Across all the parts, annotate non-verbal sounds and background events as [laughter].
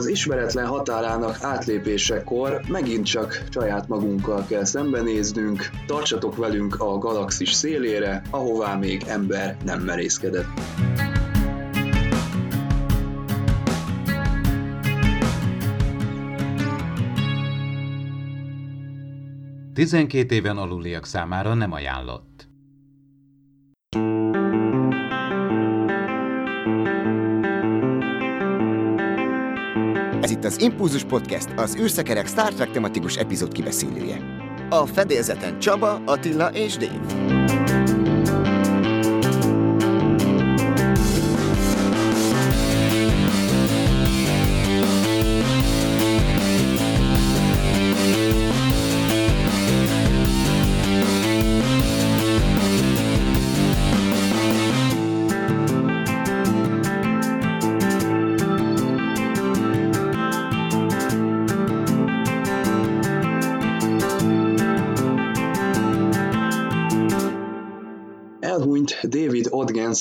Az ismeretlen határának átlépésekor megint csak saját magunkkal kell szembenéznünk, tartsatok velünk a galaxis szélére, ahová még ember nem merészkedett. 12 éven aluliak számára nem ajánlott. Itt az Impulzus Podcast, az űrszekerek Star Trek tematikus epizód kibeszélője. A fedélzeten Csaba, Attila és Dave.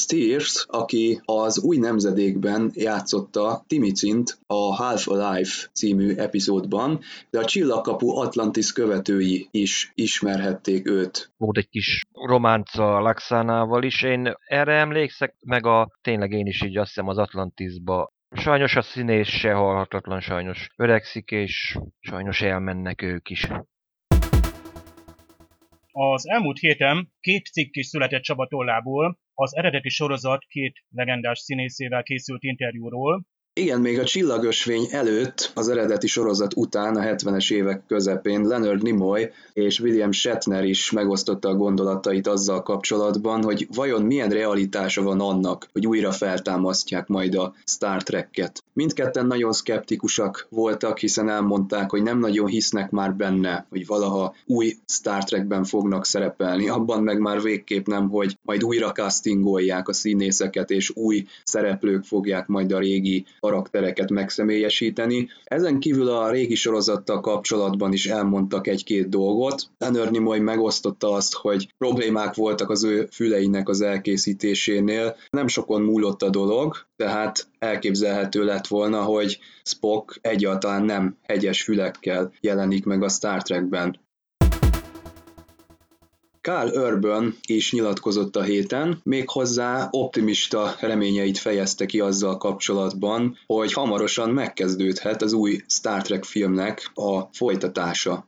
Steers, aki az új nemzedékben játszotta Timicint a Half-Alive című epizódban, de a Csillagkapu Atlantis követői is ismerhették őt. Volt egy kis románca Laxánával is, én erre emlékszek, meg a tényleg én is így azt hiszem az Atlantisba Sajnos a színész se halhatatlan, sajnos öregszik, és sajnos elmennek ők is. Az elmúlt héten két cikk is született Csaba tollából, az eredeti sorozat két legendás színészével készült interjúról, igen, még a csillagösvény előtt, az eredeti sorozat után, a 70-es évek közepén Leonard Nimoy és William Shatner is megosztotta a gondolatait azzal kapcsolatban, hogy vajon milyen realitása van annak, hogy újra feltámasztják majd a Star Trek-et. Mindketten nagyon szkeptikusak voltak, hiszen elmondták, hogy nem nagyon hisznek már benne, hogy valaha új Star Trekben fognak szerepelni. Abban meg már végképp nem, hogy majd újra castingolják a színészeket, és új szereplők fogják majd a régi karaktereket megszemélyesíteni. Ezen kívül a régi sorozattal kapcsolatban is elmondtak egy-két dolgot. Leonard Nimoy megosztotta azt, hogy problémák voltak az ő füleinek az elkészítésénél. Nem sokon múlott a dolog, tehát elképzelhető lett volna, hogy Spock egyáltalán nem hegyes fülekkel jelenik meg a Star Trekben. Carl Urban is nyilatkozott a héten, méghozzá optimista reményeit fejezte ki azzal kapcsolatban, hogy hamarosan megkezdődhet az új Star Trek filmnek a folytatása.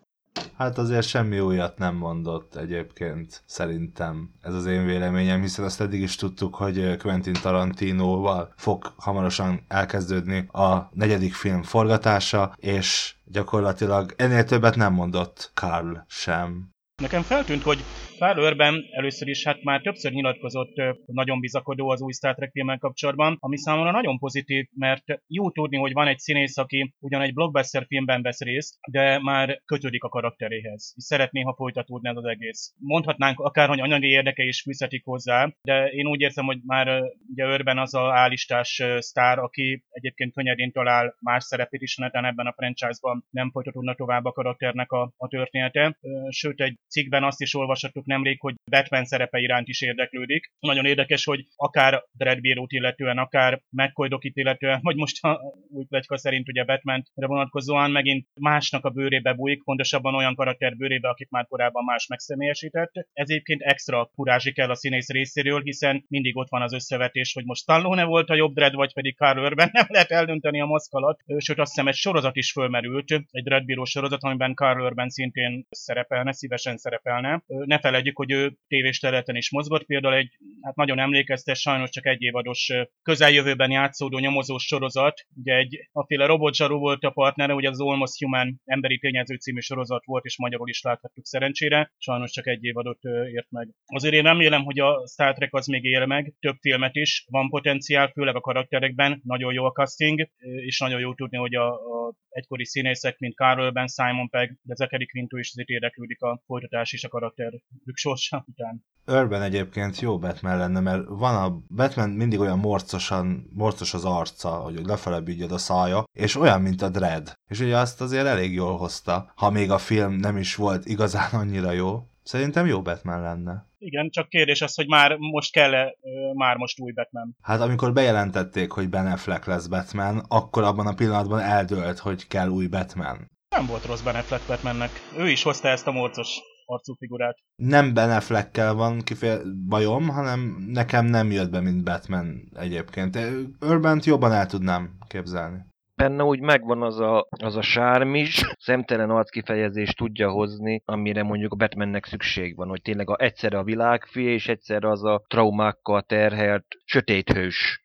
Hát azért semmi újat nem mondott egyébként, szerintem. Ez az én véleményem, hiszen azt eddig is tudtuk, hogy Quentin Tarantinoval fog hamarosan elkezdődni a negyedik film forgatása, és gyakorlatilag ennél többet nem mondott Carl sem. Nekem feltűnt, hogy Urban először is hát már többször nyilatkozott nagyon bizakodó az új Star Trek filmmel kapcsolatban, ami számomra nagyon pozitív, mert jó tudni, hogy van egy színész, aki ugyan egy blockbuster filmben vesz részt, de már kötődik a karakteréhez, és szeretné, ha folytatódna ez az egész. Mondhatnánk akár, hogy anyagi érdeke is fűzhetik hozzá, de én úgy érzem, hogy már ugye Urban az a állistás sztár, aki egyébként könnyedén talál más szerepét is, netán ebben a franchise-ban nem folytatódna tovább a karakternek a, a története. Sőt, egy cikkben azt is olvashattuk nemrég, hogy Batman szerepe iránt is érdeklődik. Nagyon érdekes, hogy akár Dreadbírót illetően, akár mccoy illetően, vagy most a új plegyka szerint ugye Batmanre vonatkozóan megint másnak a bőrébe bújik, pontosabban olyan karakter bőrébe, akit már korábban más megszemélyesített. Ez egyébként extra kurázsi kell a színész részéről, hiszen mindig ott van az összevetés, hogy most Stallone volt a jobb Dread, vagy pedig Carl Urban, nem lehet eldönteni a maszk alatt. Sőt, azt hiszem egy sorozat is fölmerült, egy Dreadbíró sorozat, amiben Carl Urban szintén szerepelne, szívesen szerepelne. Ne felejtjük, hogy ő tévés területen is mozgott, például egy hát nagyon emlékeztes, sajnos csak egy évados közeljövőben játszódó nyomozós sorozat, ugye egy aféle robotzsarú volt a partnere, ugye az Almost Human emberi tényező című sorozat volt, és magyarul is láthattuk szerencsére, sajnos csak egy évadot ért meg. Azért én remélem, hogy a Star Trek az még él meg, több filmet is, van potenciál, főleg a karakterekben, nagyon jó a casting, és nagyon jó tudni, hogy a, a egykori színészek, mint Carl Urban, Simon Pegg, de Zachary Quinto is azért érdeklődik a folytatás és a karakter sorsa után. Urban egyébként jó Batman lenne, mert van a Batman mindig olyan morcosan, morcos az arca, hogy lefele a szája, és olyan, mint a Dread. És ugye azt azért elég jól hozta, ha még a film nem is volt igazán annyira jó, Szerintem jó Batman lenne. Igen, csak kérdés az, hogy már most kell-e már most új Batman. Hát amikor bejelentették, hogy Ben Affleck lesz Batman, akkor abban a pillanatban eldőlt, hogy kell új Batman. Nem volt rossz Ben Affleck Batmannek. Ő is hozta ezt a morcos arcú figurát. Nem Ben Affleckkel van kifeje bajom, hanem nekem nem jött be, mint Batman egyébként. Urban jobban el tudnám képzelni benne úgy megvan az a, az a sárm is, szemtelen arckifejezést tudja hozni, amire mondjuk a Batmannek szükség van, hogy tényleg a, egyszerre a világfi, és egyszerre az a traumákkal terhelt sötéthős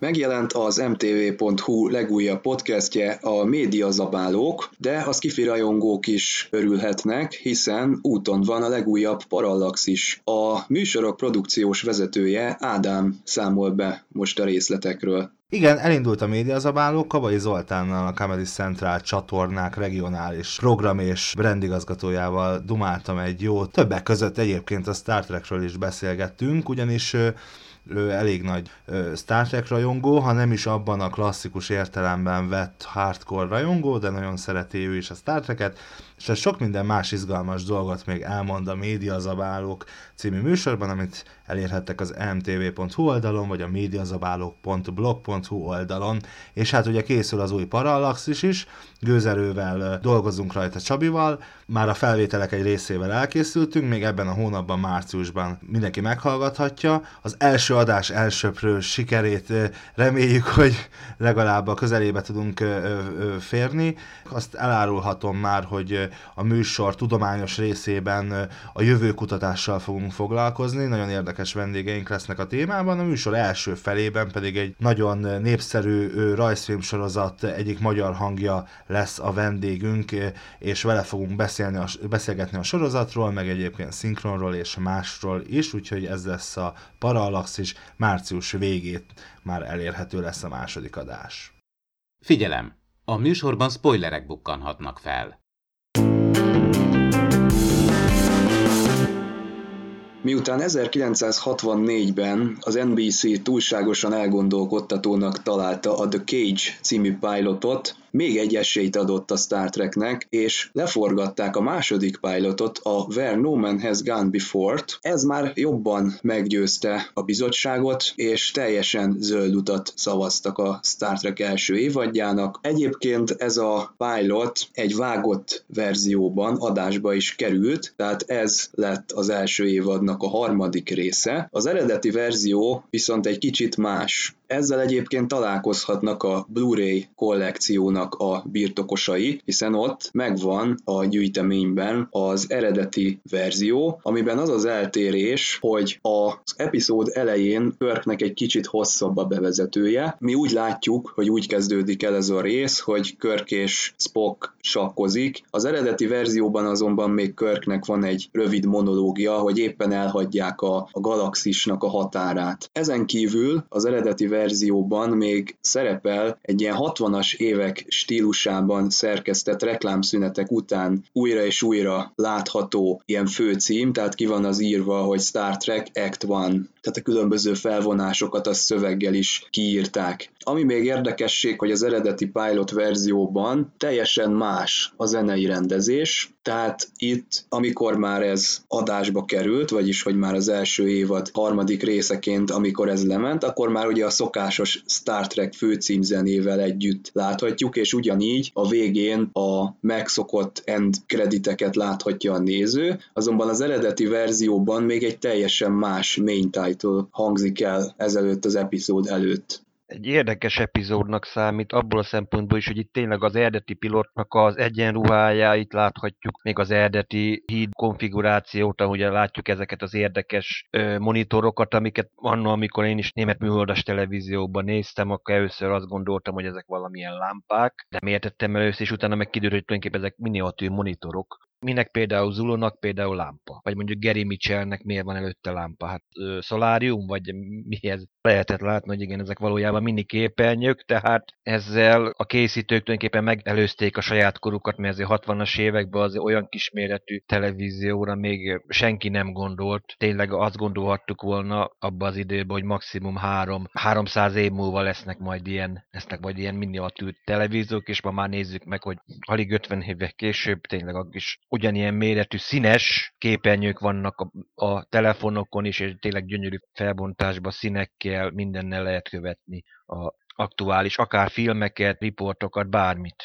Megjelent az mtv.hu legújabb podcastje a Médiazabálók, de a skifi rajongók is örülhetnek, hiszen úton van a legújabb Parallax is. A műsorok produkciós vezetője Ádám számol be most a részletekről. Igen, elindult a médiazabáló, Kabai Zoltánnal a Comedy Central csatornák regionális program és brandigazgatójával dumáltam egy jó. Többek között egyébként a Star Trekről is beszélgettünk, ugyanis ő elég nagy Star Trek rajongó, ha nem is abban a klasszikus értelemben vett hardcore rajongó, de nagyon szereti ő is a Star Trek-et, és ez sok minden más izgalmas dolgot még elmond a Médiazabálók című műsorban, amit elérhettek az mtv.hu oldalon, vagy a médiazabálók.blog.hu oldalon, és hát ugye készül az új Parallaxis is, gőzerővel dolgozunk rajta Csabival, már a felvételek egy részével elkészültünk, még ebben a hónapban, márciusban mindenki meghallgathatja. Az első adás elsőprő sikerét reméljük, hogy legalább a közelébe tudunk férni. Azt elárulhatom már, hogy a műsor tudományos részében a jövőkutatással fogunk foglalkozni, nagyon érdekes vendégeink lesznek a témában, a műsor első felében pedig egy nagyon népszerű rajzfilmsorozat egyik magyar hangja lesz a vendégünk, és vele fogunk beszélni a, beszélgetni a sorozatról, meg egyébként szinkronról és másról is, úgyhogy ez lesz a Parallaxis, március végét már elérhető lesz a második adás. Figyelem! A műsorban spoilerek bukkanhatnak fel. Miután 1964-ben az NBC túlságosan elgondolkodtatónak találta a The Cage című pilotot, még egy esélyt adott a Star Treknek, és leforgatták a második pilotot, a Where No Man Has Gone Before-t. Ez már jobban meggyőzte a bizottságot, és teljesen zöld utat szavaztak a Star Trek első évadjának. Egyébként ez a pilot egy vágott verzióban adásba is került, tehát ez lett az első évadnak a harmadik része. Az eredeti verzió viszont egy kicsit más. Ezzel egyébként találkozhatnak a Blu-ray kollekciónak a birtokosai, hiszen ott megvan a gyűjteményben az eredeti verzió, amiben az az eltérés, hogy az epizód elején Körknek egy kicsit hosszabb a bevezetője. Mi úgy látjuk, hogy úgy kezdődik el ez a rész, hogy Körk és Spock sakkozik. Az eredeti verzióban azonban még Körknek van egy rövid monológia, hogy éppen elhagyják a, a galaxisnak a határát. Ezen kívül az eredeti verzióban még szerepel egy ilyen 60-as évek stílusában szerkesztett reklámszünetek után újra és újra látható ilyen főcím, tehát ki van az írva, hogy Star Trek Act 1, tehát a különböző felvonásokat a szöveggel is kiírták. Ami még érdekesség, hogy az eredeti pilot verzióban teljesen más a zenei rendezés, tehát itt, amikor már ez adásba került, vagyis hogy már az első évad harmadik részeként, amikor ez lement, akkor már ugye a szokásos Star Trek főcímzenével együtt láthatjuk, és ugyanígy a végén a megszokott end krediteket láthatja a néző, azonban az eredeti verzióban még egy teljesen más main title hangzik el ezelőtt az epizód előtt. Egy érdekes epizódnak számít, abból a szempontból is, hogy itt tényleg az eredeti pilotnak az egyenruháját láthatjuk, még az eredeti híd konfigurációt, ahogy látjuk ezeket az érdekes ö, monitorokat, amiket annól, amikor én is német műholdas televízióban néztem, akkor először azt gondoltam, hogy ezek valamilyen lámpák, de értettem először, és utána meg kiderült, hogy tulajdonképpen ezek miniatűr monitorok, minek például Zulónak például lámpa, vagy mondjuk Gary Mitchellnek miért van előtte lámpa, hát ö, szolárium, vagy mi ez? Lehetett látni, hogy igen, ezek valójában mini képernyők, tehát ezzel a készítők tulajdonképpen megelőzték a saját korukat, mert azért 60-as években az olyan kisméretű televízióra még senki nem gondolt. Tényleg azt gondolhattuk volna abban az időben, hogy maximum 3, 300 év múlva lesznek majd ilyen, lesznek majd ilyen miniatűr televíziók, és ma már nézzük meg, hogy alig 50 évek később tényleg is ugyanilyen méretű színes képernyők vannak a, a telefonokon is, és tényleg gyönyörű felbontásban színekkel, mindennel lehet követni a aktuális, akár filmeket, riportokat, bármit.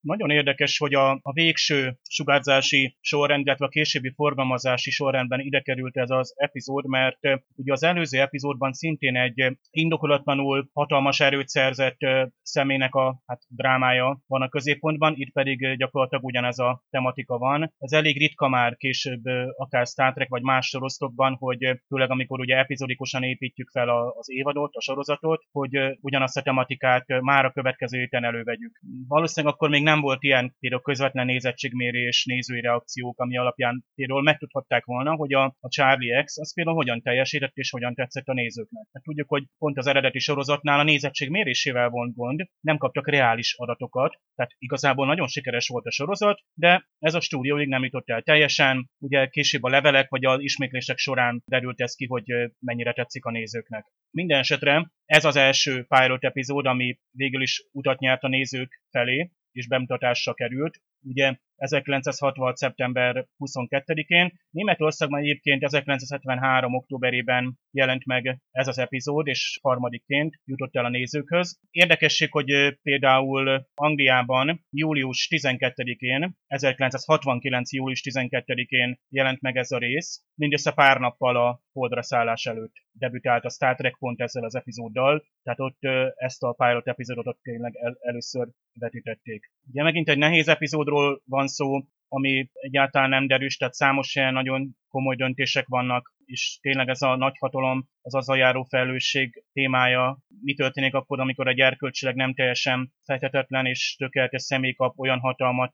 Nagyon érdekes, hogy a, a végső sugárzási sorrend, illetve a későbbi forgalmazási sorrendben ide került ez az epizód, mert ugye az előző epizódban szintén egy indokolatlanul hatalmas erőt szerzett személynek a hát, drámája van a középpontban, itt pedig gyakorlatilag ugyanez a tematika van. Ez elég ritka már később akár Star Trek vagy más sorozatokban, hogy főleg amikor ugye epizódikusan építjük fel az évadot, a sorozatot, hogy ugyanazt a tematikát már a következő héten elővegyük. Valószínűleg akkor még nem volt ilyen például közvetlen nézettségmérés, nézői reakciók, ami alapján például megtudhatták volna, hogy a, a Charlie X az például hogyan teljesített és hogyan tetszett a nézőknek. Mert tudjuk, hogy pont az eredeti sorozatnál a nézettségmérésével volt gond, nem kaptak reális adatokat, tehát igazából nagyon sikeres volt a sorozat, de ez a stúdióig nem jutott el teljesen. Ugye később a levelek vagy az ismétlések során derült ez ki, hogy mennyire tetszik a nézőknek. Minden esetre ez az első pilot epizód, ami végül is utat nyert a nézők felé, és bemutatásra került. Ugye 1966. szeptember 22-én. Németországban egyébként 1973. októberében jelent meg ez az epizód, és harmadikként jutott el a nézőkhöz. Érdekesség, hogy például Angliában július 12-én, 1969. július 12-én jelent meg ez a rész, mindössze pár nappal a holdra szállás előtt debütált a Star Trek pont ezzel az epizóddal, tehát ott ezt a pilot epizódot tényleg el, először vetítették. Ugye megint egy nehéz epizódról van szó, ami egyáltalán nem derűs, tehát számos ilyen nagyon komoly döntések vannak, és tényleg ez a nagyhatalom, az azzal járó felelősség témája, mi történik akkor, amikor egy erkölcsileg nem teljesen fejtetetlen és tökéletes személy kap olyan hatalmat,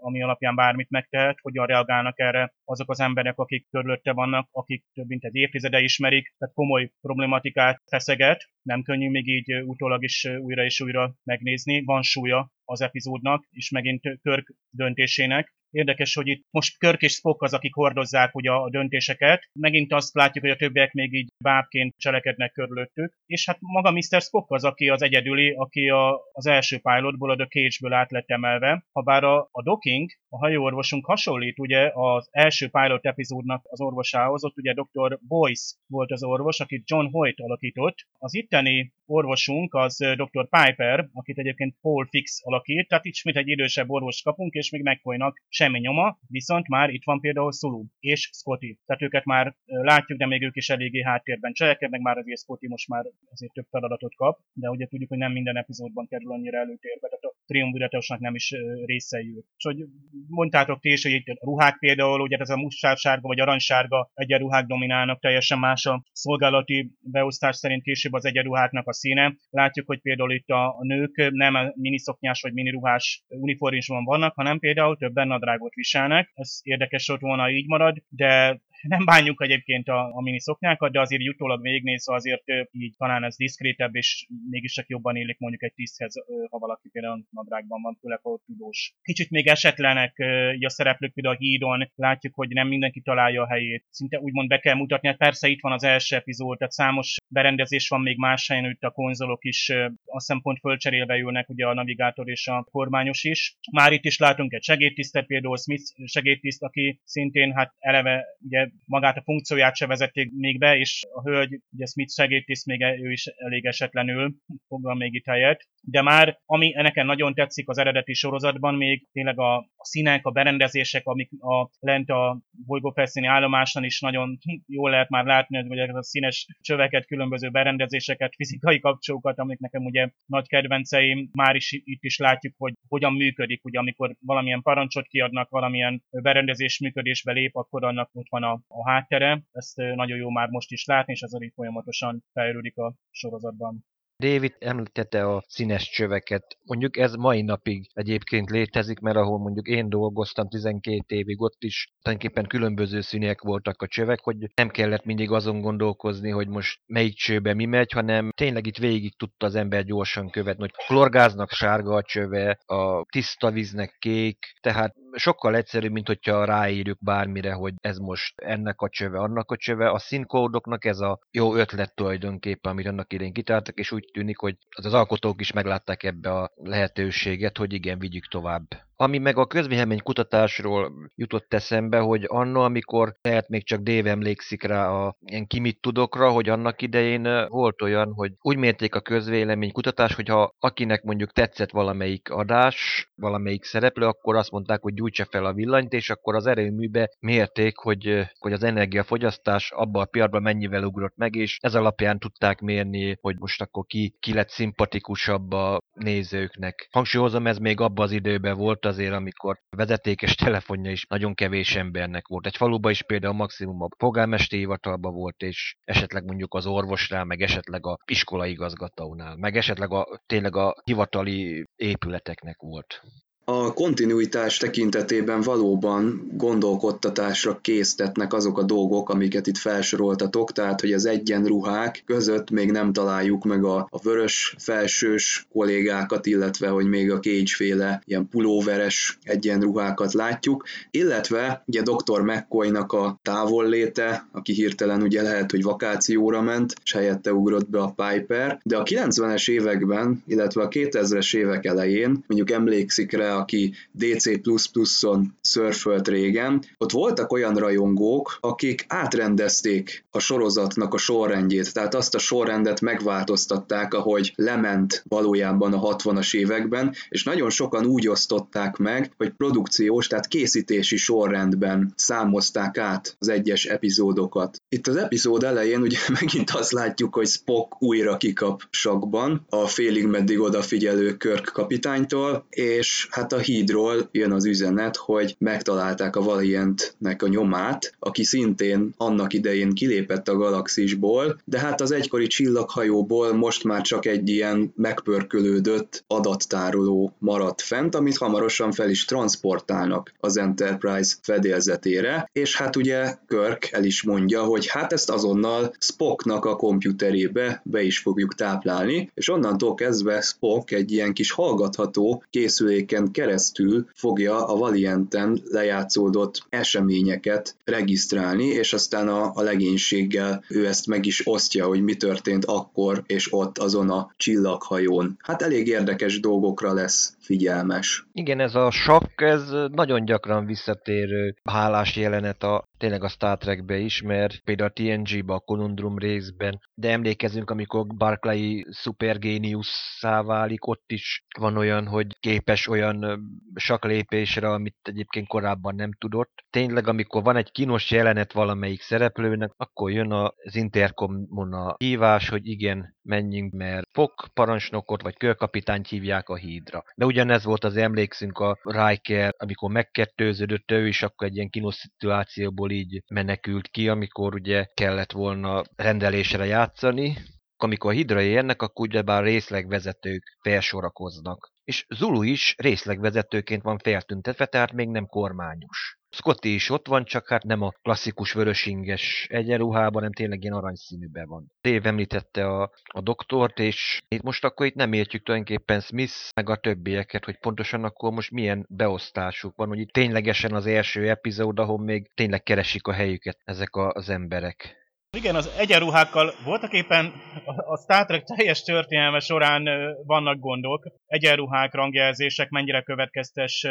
ami alapján bármit megtehet, hogyan reagálnak erre azok az emberek, akik körülötte vannak, akik több mint egy évtizede ismerik, tehát komoly problematikát feszeget, nem könnyű még így utólag is újra és újra megnézni, van súlya az epizódnak, és megint Körk döntésének, Érdekes, hogy itt most Körk és Spock az, akik hordozzák ugye a döntéseket. Megint azt látjuk, hogy a többiek még így bábként cselekednek körülöttük. És hát maga Mr. Spock az, aki az egyedüli, aki a, az első pilotból, a The Cage-ből át emelve. Habár a, a docking, a hajóorvosunk hasonlít ugye az első pilot epizódnak az orvosához, ott ugye Dr. Boyce volt az orvos, akit John Hoyt alakított. Az itteni orvosunk az Dr. Piper, akit egyébként Paul Fix alakít, tehát mint egy idősebb orvos kapunk, és még megfolynak semmi nyoma, viszont már itt van például Sulu és Scotty. Tehát őket már látjuk, de még ők is eléggé háttérben cselekednek, már azért Scotty most már azért több feladatot kap, de ugye tudjuk, hogy nem minden epizódban kerül annyira előtérbe, tehát a triumviratosnak nem is részei ők. És hogy mondtátok ti is, hogy itt a ruhák például, ugye ez a muszársárga vagy aranysárga egyenruhák dominálnak, teljesen más a szolgálati beosztás szerint később az egyenruháknak a színe. Látjuk, hogy például itt a, nők nem miniszoknyás vagy miniruhás uniformizmusban vannak, hanem például többen nadrágot viselnek. Ez érdekes ott volna így marad, de nem bánjuk egyébként a, a mini szoknyákat, de azért utólag végignézve azért így talán ez diszkrétebb, és mégis csak jobban élik mondjuk egy tiszthez, ha valaki például nadrágban van, főleg ha tudós. Kicsit még esetlenek a szereplők, például a hídon, látjuk, hogy nem mindenki találja a helyét. Szinte úgymond be kell mutatni, hát persze itt van az első epizód, tehát számos berendezés van még más helyen, itt a konzolok is a szempont fölcserélve ülnek, ugye a navigátor és a kormányos is. Már itt is látunk egy segédtisztet, például Smith segédtiszt, aki szintén hát eleve ugye magát a funkcióját se vezették még be, és a hölgy, ugye Smith segédtiszt még e- ő is elég esetlenül foglal még itt helyet. De már, ami nekem nagyon tetszik az eredeti sorozatban, még tényleg a, a színek, a berendezések, amik a, lent a bolygófelszíni állomáson is nagyon jól lehet már látni, hogy ez a színes csöveket, különböző berendezéseket, fizikai kapcsolókat, amik nekem ugye nagy kedvenceim, már is itt is látjuk, hogy hogyan működik, ugye amikor valamilyen parancsot kiadnak, valamilyen berendezés működésbe lép, akkor annak ott van a, a háttere. Ezt nagyon jó már most is látni, és ez így folyamatosan fejlődik a sorozatban. David említette a színes csöveket. Mondjuk ez mai napig egyébként létezik, mert ahol mondjuk én dolgoztam 12 évig, ott is tulajdonképpen különböző színek voltak a csövek, hogy nem kellett mindig azon gondolkozni, hogy most melyik csőbe mi megy, hanem tényleg itt végig tudta az ember gyorsan követni, hogy klorgáznak sárga a csöve, a tiszta víznek kék, tehát sokkal egyszerűbb, mint hogyha ráírjuk bármire, hogy ez most ennek a csöve, annak a csöve. A színkódoknak ez a jó ötlet tulajdonképpen, amit annak idén kitártak, és úgy tűnik, hogy az alkotók is meglátták ebbe a lehetőséget, hogy igen, vigyük tovább. Ami meg a közvélemény kutatásról jutott eszembe, hogy anno, amikor lehet még csak Dave emlékszik rá a ilyen ki mit tudokra, hogy annak idején volt olyan, hogy úgy mérték a közvélemény kutatás, hogyha akinek mondjuk tetszett valamelyik adás, valamelyik szereplő, akkor azt mondták, hogy gyújtsa fel a villanyt, és akkor az erőműbe mérték, hogy, hogy az energiafogyasztás abban a piacban mennyivel ugrott meg, és ez alapján tudták mérni, hogy most akkor ki, ki lett szimpatikusabb a nézőknek. Hangsúlyozom, ez még abban az időben volt azért, amikor vezetékes telefonja is nagyon kevés embernek volt. Egy faluba is például maximum a polgármesteri hivatalban volt, és esetleg mondjuk az orvosnál, meg esetleg a iskolaigazgatónál, meg esetleg a, tényleg a hivatali épületeknek volt. A kontinuitás tekintetében valóban gondolkodtatásra késztetnek azok a dolgok, amiket itt felsoroltatok, tehát hogy az egyenruhák között még nem találjuk meg a, a vörös felsős kollégákat, illetve hogy még a kégyféle ilyen pulóveres egyenruhákat látjuk, illetve ugye dr. McCoy-nak a távolléte, aki hirtelen ugye lehet, hogy vakációra ment, és helyette ugrott be a Piper, de a 90-es években, illetve a 2000-es évek elején, mondjuk emlékszik rá aki DC++-on szörfölt régen, ott voltak olyan rajongók, akik átrendezték a sorozatnak a sorrendjét, tehát azt a sorrendet megváltoztatták, ahogy lement valójában a 60-as években, és nagyon sokan úgy osztották meg, hogy produkciós, tehát készítési sorrendben számozták át az egyes epizódokat. Itt az epizód elején ugye [laughs] megint azt látjuk, hogy Spock újra kikap sakban a félig meddig odafigyelő Körk kapitánytól, és hát a hídról jön az üzenet, hogy megtalálták a Valiantnek a nyomát, aki szintén annak idején kilépett a galaxisból, de hát az egykori csillaghajóból most már csak egy ilyen megpörkölődött adattároló maradt fent, amit hamarosan fel is transportálnak az Enterprise fedélzetére, és hát ugye Kirk el is mondja, hogy hát ezt azonnal Spocknak a komputerébe be is fogjuk táplálni, és onnantól kezdve Spock egy ilyen kis hallgatható készüléken keresztül fogja a Valianten lejátszódott eseményeket regisztrálni, és aztán a, a legénységgel ő ezt meg is osztja, hogy mi történt akkor és ott azon a csillaghajón. Hát elég érdekes dolgokra lesz figyelmes. Igen, ez a sakk, ez nagyon gyakran visszatérő hálás jelenet a tényleg a Star Trekbe is, mert például a TNG-be, a Conundrum részben, de emlékezünk, amikor Barclay szupergéniusszá válik, ott is van olyan, hogy képes olyan saklépésre, amit egyébként korábban nem tudott. Tényleg, amikor van egy kínos jelenet valamelyik szereplőnek, akkor jön az interkomon a hívás, hogy igen, menjünk, mert Fok parancsnokot vagy körkapitányt hívják a hídra. De ugyanez volt az emlékszünk a Riker, amikor megkettőződött ő is, akkor egy ilyen kínos szituációból így menekült ki, amikor ugye kellett volna rendelésre játszani, amikor a hidra érnek, akkor ugyebár részlegvezetők felsorakoznak. És Zulu is részlegvezetőként van feltüntetve, tehát még nem kormányos. Scotty is ott van, csak hát nem a klasszikus vörösinges egyenruhában, hanem tényleg ilyen aranyszínűben van. Dave említette a, a doktort, és itt most akkor itt nem értjük tulajdonképpen Smith meg a többieket, hogy pontosan akkor most milyen beosztásuk van, hogy itt ténylegesen az első epizód, ahol még tényleg keresik a helyüket ezek az emberek. Igen, az egyenruhákkal voltak éppen a Star Trek teljes történelme során vannak gondok. Egyenruhák, rangjelzések, mennyire következtes,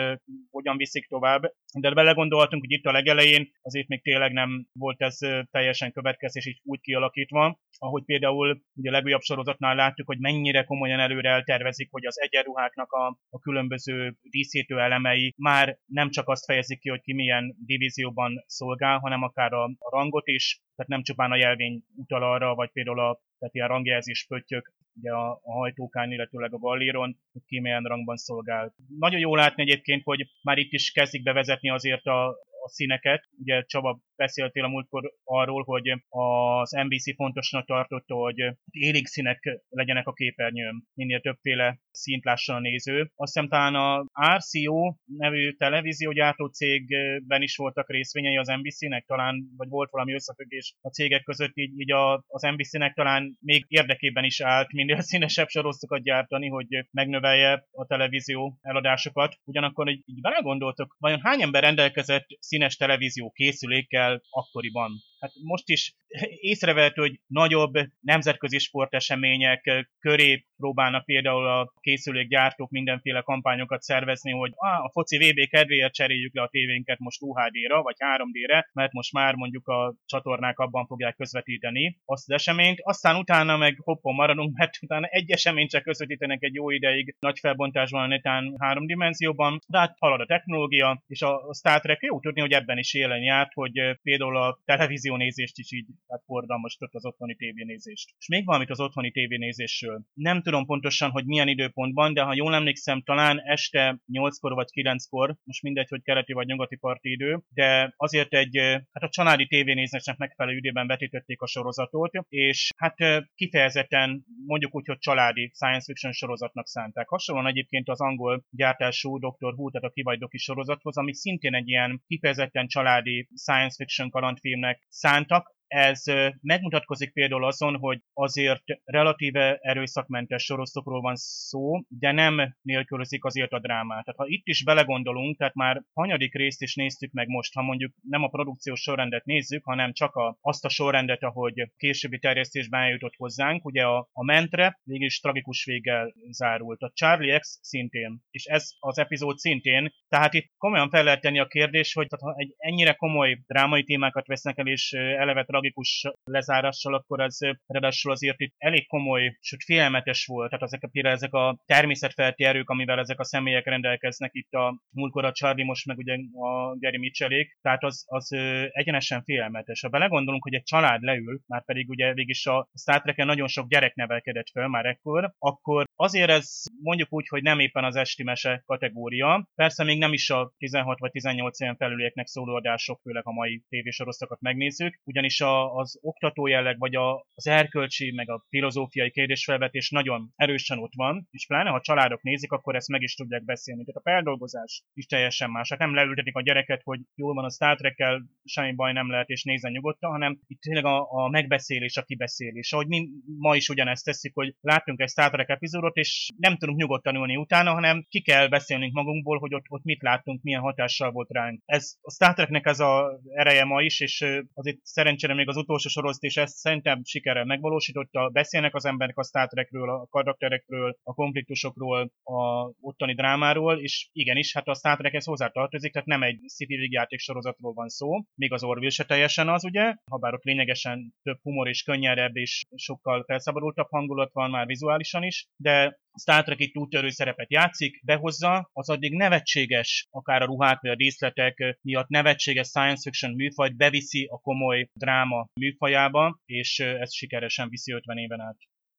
hogyan viszik tovább. De belegondoltunk, hogy itt a legelején azért még tényleg nem volt ez teljesen következés így úgy kialakítva. Ahogy például ugye a legújabb sorozatnál láttuk, hogy mennyire komolyan előre eltervezik, hogy az egyenruháknak a, a különböző díszítő elemei már nem csak azt fejezik ki, hogy ki milyen divízióban szolgál, hanem akár a, a rangot is, tehát nem csupán a jelvény utal arra, vagy például a tehát ilyen rangjelzés pöttyök ugye a, a hajtókán, illetőleg a galléron, ki milyen rangban szolgál. Nagyon jó látni egyébként, hogy már itt is kezdik bevezetni azért a, a színeket. Ugye Csaba beszéltél a múltkor arról, hogy az NBC fontosnak tartotta, hogy élénk színek legyenek a képernyőn, minél többféle színt lásson a néző. Azt hiszem talán a RCO nevű televíziógyártó cégben is voltak részvényei az NBC-nek, talán, vagy volt valami összefüggés a cégek között, így, így a, az NBC-nek talán még érdekében is állt minél színesebb sorozatokat gyártani, hogy megnövelje a televízió eladásokat. Ugyanakkor így, így belegondoltok, vajon hány ember rendelkezett színes televízió készülékkel akkoriban? Hát most is észrevehető, hogy nagyobb nemzetközi sportesemények köré próbálnak például a készülékgyártók mindenféle kampányokat szervezni, hogy ah, a foci VB kedvéért cseréljük le a tévénket most UHD-ra vagy 3D-re, mert most már mondjuk a csatornák abban fogják közvetíteni azt az eseményt. Aztán utána meg hoppon maradunk, mert utána egy eseményt csak közvetítenek egy jó ideig nagy felbontásban netán három dimenzióban, de hát halad a technológia, és a Star Trek jó tudni, hogy ebben is élen járt, hogy például a televíziónézést is így hát forgalmasított az otthoni tévénézést. És még valamit az otthoni tévénézésről. Nem tudom pontosan, hogy milyen időpontban, de ha jól emlékszem, talán este 8-kor vagy 9-kor, most mindegy, hogy keleti vagy nyugati parti idő, de azért egy, hát a családi tévénézésnek megfelelő időben vetítették a sorozatot, és hát kifejezetten mondjuk úgy, hogy családi science fiction sorozatnak szánták. Hasonlóan egyébként az angol gyártású Dr. Who, tehát a Kivajdoki sorozathoz, ami szintén egy ilyen kifejezetten családi science fiction kalandfilmnek szántak, ez megmutatkozik például azon, hogy azért relatíve erőszakmentes sorozatokról van szó, de nem nélkülözik azért a drámát. Tehát ha itt is belegondolunk, tehát már hanyadik részt is néztük meg most, ha mondjuk nem a produkciós sorrendet nézzük, hanem csak a, azt a sorrendet, ahogy későbbi terjesztésben eljutott hozzánk, ugye a, a mentre végig tragikus véggel zárult. A Charlie X szintén, és ez az epizód szintén, tehát itt komolyan fel lehet tenni a kérdés, hogy tehát, ha egy ennyire komoly drámai témákat vesznek el, és eleve tragikus lezárással, akkor ez ráadásul azért itt elég komoly, sőt félelmetes volt. Tehát ezek, például ezek a természetfelti erők, amivel ezek a személyek rendelkeznek itt a múltkor a Charlie, most meg ugye a Gary Mitchellék, tehát az, az egyenesen félelmetes. Ha belegondolunk, hogy egy család leül, már pedig ugye végig a Star trek nagyon sok gyerek nevelkedett fel már ekkor, akkor azért ez mondjuk úgy, hogy nem éppen az esti mese kategória. Persze még nem is a 16 vagy 18 éven felülieknek szóló adások, főleg a mai tévésorosztokat megnézzük, ugyanis a, az oktató jelleg, vagy a, az erkölcsi, meg a filozófiai kérdésfelvetés nagyon erősen ott van, és pláne ha családok nézik, akkor ezt meg is tudják beszélni. Tehát a feldolgozás is teljesen más. Hát nem leültetik a gyereket, hogy jól van a Star trek semmi baj nem lehet, és nézzen nyugodtan, hanem itt tényleg a, a megbeszélés, a kibeszélés. Ahogy mi ma is ugyanezt teszik, hogy látunk egy Star Trek epizódot, és nem tudunk nyugodtan ülni utána, hanem ki kell beszélnünk magunkból, hogy ott, ott mit láttunk, milyen hatással volt ránk. Ez a Star Treknek ez a ereje ma is, és azért szerencsére még az utolsó sorozat is ezt szerintem sikerrel megvalósította. Beszélnek az emberek a Star a karakterekről, a konfliktusokról, a ottani drámáról, és igenis, hát a Star hozzátartozik, tehát nem egy sci játék sorozatról van szó, még az Orville se teljesen az, ugye, ha bár ott lényegesen több humor és könnyedebb és sokkal felszabadultabb hangulat van már vizuálisan is, de Star Trek itt úttörő szerepet játszik, behozza az addig nevetséges, akár a ruhák vagy a díszletek miatt nevetséges science fiction műfajt beviszi a komoly dráma műfajába, és ez sikeresen viszi 50 éven át.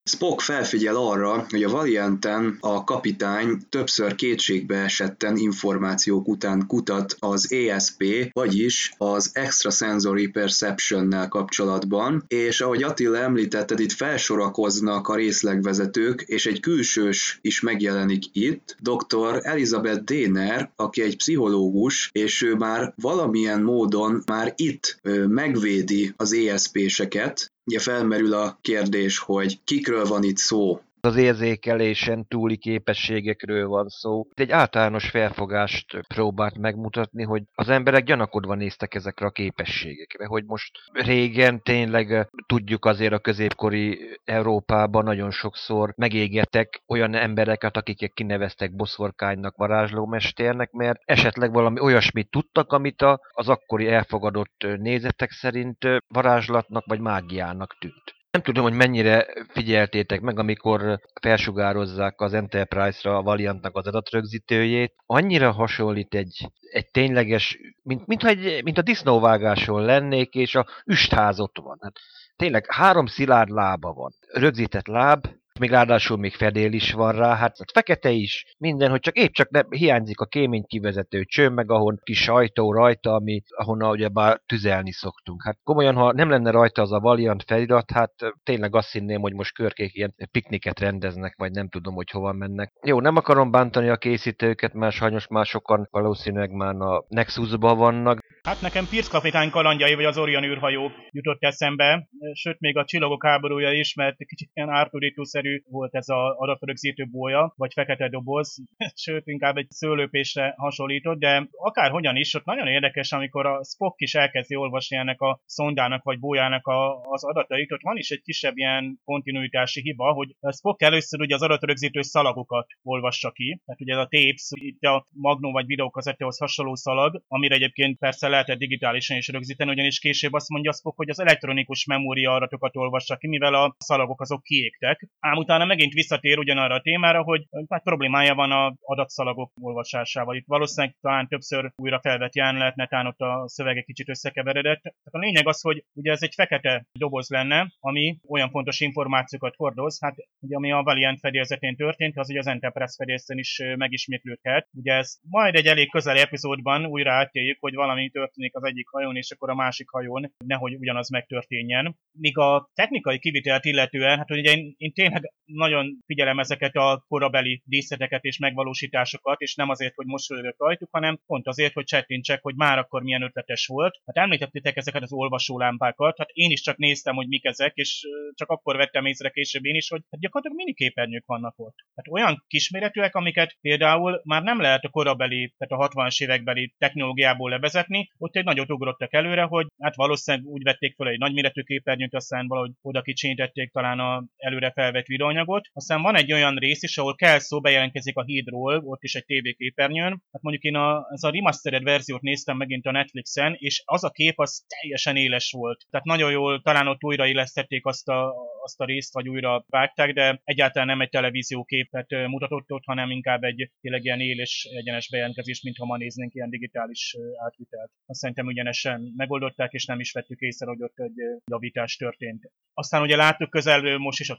Spock felfigyel arra, hogy a Valianten a kapitány többször kétségbe esetten információk után kutat az ESP, vagyis az Extrasensory Perception-nel kapcsolatban, és ahogy Attila említetted, itt felsorakoznak a részlegvezetők, és egy külsős is megjelenik itt, dr. Elizabeth Déner, aki egy pszichológus, és ő már valamilyen módon már itt megvédi az ESP-seket, Ugye felmerül a kérdés, hogy kikről van itt szó, az érzékelésen túli képességekről van szó. Egy általános felfogást próbált megmutatni, hogy az emberek gyanakodva néztek ezekre a képességekre, hogy most régen tényleg tudjuk azért a középkori Európában nagyon sokszor megégetek olyan embereket, akiket kineveztek boszorkánynak, varázslómesternek, mert esetleg valami olyasmit tudtak, amit az akkori elfogadott nézetek szerint varázslatnak vagy mágiának tűnt. Nem tudom, hogy mennyire figyeltétek meg, amikor felsugározzák az Enterprise-ra a Valiantnak az adatrögzítőjét. Annyira hasonlít egy, egy tényleges, mint, mint, egy, mint a disznóvágáson lennék, és a üstház ott van. Hát, tényleg három szilárd lába van. Rögzített láb, még ráadásul még fedél is van rá, hát fekete is, minden, hogy csak épp csak ne, hiányzik a kémény kivezető cső, meg ahon kis sajtó rajta, ami, ahonnan ugye bár tüzelni szoktunk. Hát komolyan, ha nem lenne rajta az a Valiant felirat, hát tényleg azt hinném, hogy most körkék ilyen pikniket rendeznek, vagy nem tudom, hogy hova mennek. Jó, nem akarom bántani a készítőket, mert sajnos már sokan valószínűleg már a Nexusban vannak. Hát nekem Pierce kapitány kalandjai, vagy az Orion űrhajó jutott eszembe, sőt még a csillagok háborúja is, mert kicsit ilyen Arturito-szerű volt ez az adatrögzítő bója, vagy fekete doboz, [laughs] sőt inkább egy szőlőpésre hasonlított, de akárhogyan is, ott nagyon érdekes, amikor a Spock is elkezdi olvasni ennek a szondának vagy bójának a, az adatait, ott van is egy kisebb ilyen kontinuitási hiba, hogy Spock először ugye az adatrögzítő szalagokat olvassa ki, tehát ugye ez a tapes, itt a Magnum vagy videókazettehoz hasonló szalag, amire egyébként persze lehetett digitálisan is rögzíteni, ugyanis később azt mondja Spock, hogy az elektronikus memória adatokat olvassa ki, mivel a szalagok azok kiégtek. Ám utána megint visszatér ugyanarra a témára, hogy hát problémája van a adatszalagok olvasásával. Itt valószínűleg talán többször újra felvett jelenet, netán ott a szövege kicsit összekeveredett. Tehát a lényeg az, hogy ugye ez egy fekete doboz lenne, ami olyan fontos információkat hordoz, hát ugye ami a Valiant fedélzetén történt, az ugye az Enterprise fedélzetén is megismétlődhet. Ugye ez majd egy elég közeli epizódban újra átéljük, hogy valami történik az egyik hajón, és akkor a másik hajón, nehogy ugyanaz megtörténjen. Míg a technikai kivitelt illetően, hát ugye én, én tényleg nagyon figyelem ezeket a korabeli díszleteket és megvalósításokat, és nem azért, hogy mosolyogok rajtuk, hanem pont azért, hogy csettintsek, hogy már akkor milyen ötletes volt. Hát említettétek ezeket az olvasólámpákat, hát én is csak néztem, hogy mik ezek, és csak akkor vettem észre később én is, hogy hát gyakorlatilag miniképernyők vannak ott. Hát olyan kisméretűek, amiket például már nem lehet a korabeli, tehát a 60-as évekbeli technológiából levezetni, ott egy nagyot ugrottak előre, hogy hát valószínűleg úgy vették fel egy nagyméretű képernyőt, aztán valahogy oda kicsinyítették talán a előre felvett videóanyagot. Aztán van egy olyan rész is, ahol kell szó bejelentkezik a hídról, ott is egy TV képernyőn. Hát mondjuk én a, ez a remastered verziót néztem megint a Netflixen, és az a kép az teljesen éles volt. Tehát nagyon jól talán ott újraillesztették azt a, azt a részt, vagy újra vágták, de egyáltalán nem egy televízióképet mutatott ott, hanem inkább egy tényleg ilyen éles egyenes bejelentkezés, mintha ma néznénk ilyen digitális átvitelt. Azt szerintem ugyanesen megoldották, és nem is vettük észre, hogy ott egy javítás történt. Aztán ugye láttuk közelről most is a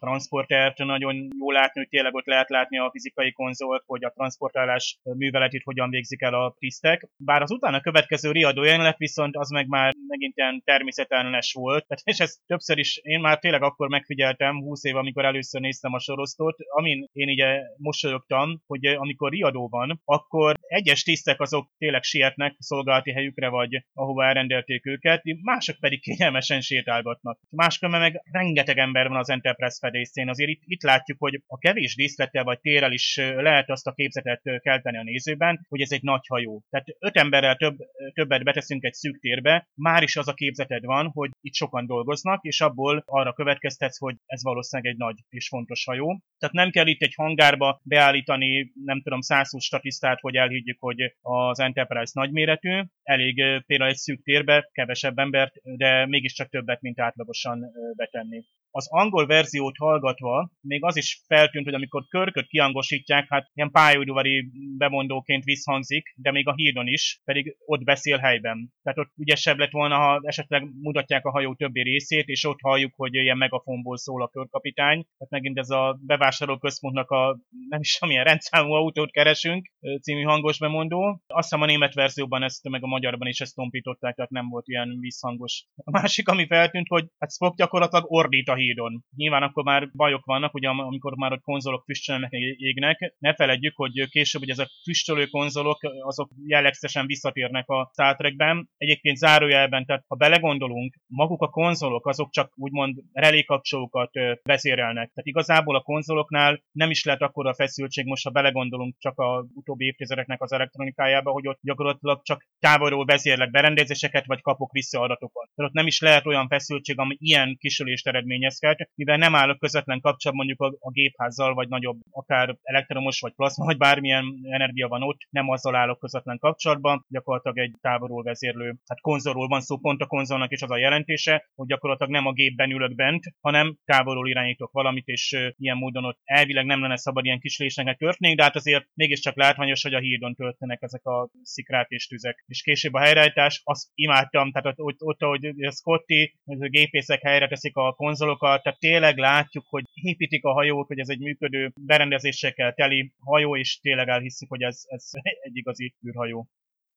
transportert, nagyon jó látni, hogy tényleg ott lehet látni a fizikai konzolt, hogy a transportálás műveletét hogyan végzik el a tisztek. Bár az utána következő riadó jelenet viszont az meg már megint ilyen természetellenes volt, Tehát, és ez többször is én már tényleg akkor megfigyeltem, 20 év, amikor először néztem a sorosztot, amin én ugye mosolyogtam, hogy amikor riadó van, akkor egyes tisztek azok tényleg sietnek szolgálati helyükre, vagy ahova elrendelték őket, mások pedig kényelmesen sétálgatnak. Máskülönben meg rengeteg ember van az Enterprise fedészén, azért itt, itt látjuk, hogy a kevés díszlettel vagy térrel is lehet azt a képzetet kelteni a nézőben, hogy ez egy nagy hajó. Tehát öt emberrel több, többet beteszünk egy szűk térbe, már is az a képzeted van, hogy itt sokan dolgoznak, és abból arra következtetsz, hogy ez valószínűleg egy nagy és fontos hajó. Tehát nem kell itt egy hangárba beállítani, nem tudom, 120 statisztát, hogy elhiggyük, hogy az Enterprise nagyméretű. Elég például egy szűk térbe kevesebb embert, de mégiscsak többet, mint átlagosan betenni az angol verziót hallgatva még az is feltűnt, hogy amikor körköt kiangosítják, hát ilyen pályaudvari bemondóként visszhangzik, de még a hídon is, pedig ott beszél helyben. Tehát ott ügyesebb lett volna, ha esetleg mutatják a hajó többi részét, és ott halljuk, hogy ilyen megafonból szól a körkapitány. Tehát megint ez a bevásárló központnak a nem is amilyen rendszámú autót keresünk című hangos bemondó. Azt hiszem a német verzióban ezt, meg a magyarban is ezt tompították, tehát nem volt ilyen visszhangos. A másik, ami feltűnt, hogy hát Spock gyakorlatilag ordít a hídon. Nyilván akkor már bajok vannak, ugye amikor már a konzolok füstölnek, égnek. Ne feledjük, hogy később hogy ezek füstölő konzolok, azok jellegzetesen visszatérnek a Star Trekben. Egyébként zárójelben, tehát ha belegondolunk, maguk a konzolok, azok csak úgymond relékapcsolókat vezérelnek. Tehát igazából a konzoloknál nem is lehet akkora feszültség, most ha belegondolunk csak a utóbbi évtizedeknek az elektronikájába, hogy ott gyakorlatilag csak távolról vezérlek berendezéseket, vagy kapok vissza adatokat. Tehát ott nem is lehet olyan feszültség, ami ilyen kisülést eredményezhet, mivel nem állok közvetlen kapcsolatban mondjuk a, a gépházzal, vagy nagyobb, akár elektromos, vagy plazma, vagy bármilyen energia van ott, nem azzal állok közvetlen kapcsolatban, gyakorlatilag egy távolról vezérlő, hát konzolról van szó pont a konzolnak, és az a jelentése, hogy gyakorlatilag nem a gépben ülök bent, hanem távolról irányítok valamit, és ilyen módon ott elvileg nem lenne szabad ilyen kis lésnek történni, de hát azért mégiscsak látványos, hogy a hídon töltenek ezek a szikrák és tüzek. És később a helyreállítás, azt imádtam, tehát ott, ott, ott ahogy Scotty, a gépészek helyre teszik a konzolokat, tehát tényleg látjuk, hogy építik a hajót, hogy ez egy működő berendezésekkel teli hajó, és tényleg elhiszik, hogy ez, ez [laughs] egy igazi űrhajó.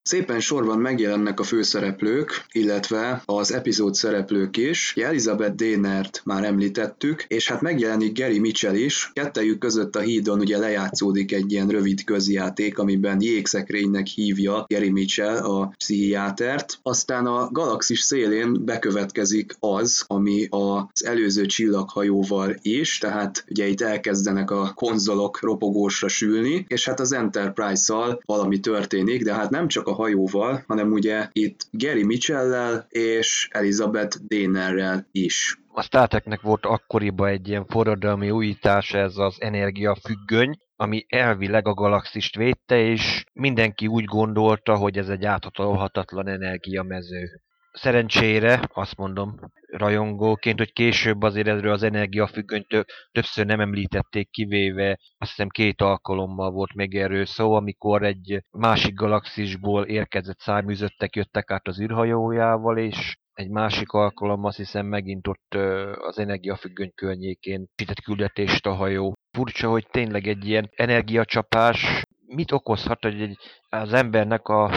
Szépen sorban megjelennek a főszereplők, illetve az epizód szereplők is. Elizabeth Dénert már említettük, és hát megjelenik Gary Mitchell is. Kettejük között a hídon ugye lejátszódik egy ilyen rövid közjáték, amiben jégszekrénynek hívja Gary Mitchell a pszichiátert. Aztán a galaxis szélén bekövetkezik az, ami az előző csillaghajóval is, tehát ugye itt elkezdenek a konzolok ropogósra sülni, és hát az Enterprise-szal valami történik, de hát nem csak a a hajóval, hanem ugye itt Gary Mitchell-lel és Elizabeth Dénerrel is. A Star Treknek volt akkoriban egy ilyen forradalmi újítás, ez az energiafüggöny, ami elvileg a galaxist védte, és mindenki úgy gondolta, hogy ez egy áthatolhatatlan energiamező szerencsére, azt mondom rajongóként, hogy később azért erről az energiafüggönyt többször nem említették, kivéve azt hiszem két alkalommal volt még erről szó, amikor egy másik galaxisból érkezett szárműzöttek jöttek át az űrhajójával, és egy másik alkalom azt hiszem megint ott az energiafüggöny környékén csitett küldetést a hajó. Furcsa, hogy tényleg egy ilyen energiacsapás mit okozhat, hogy egy, az embernek a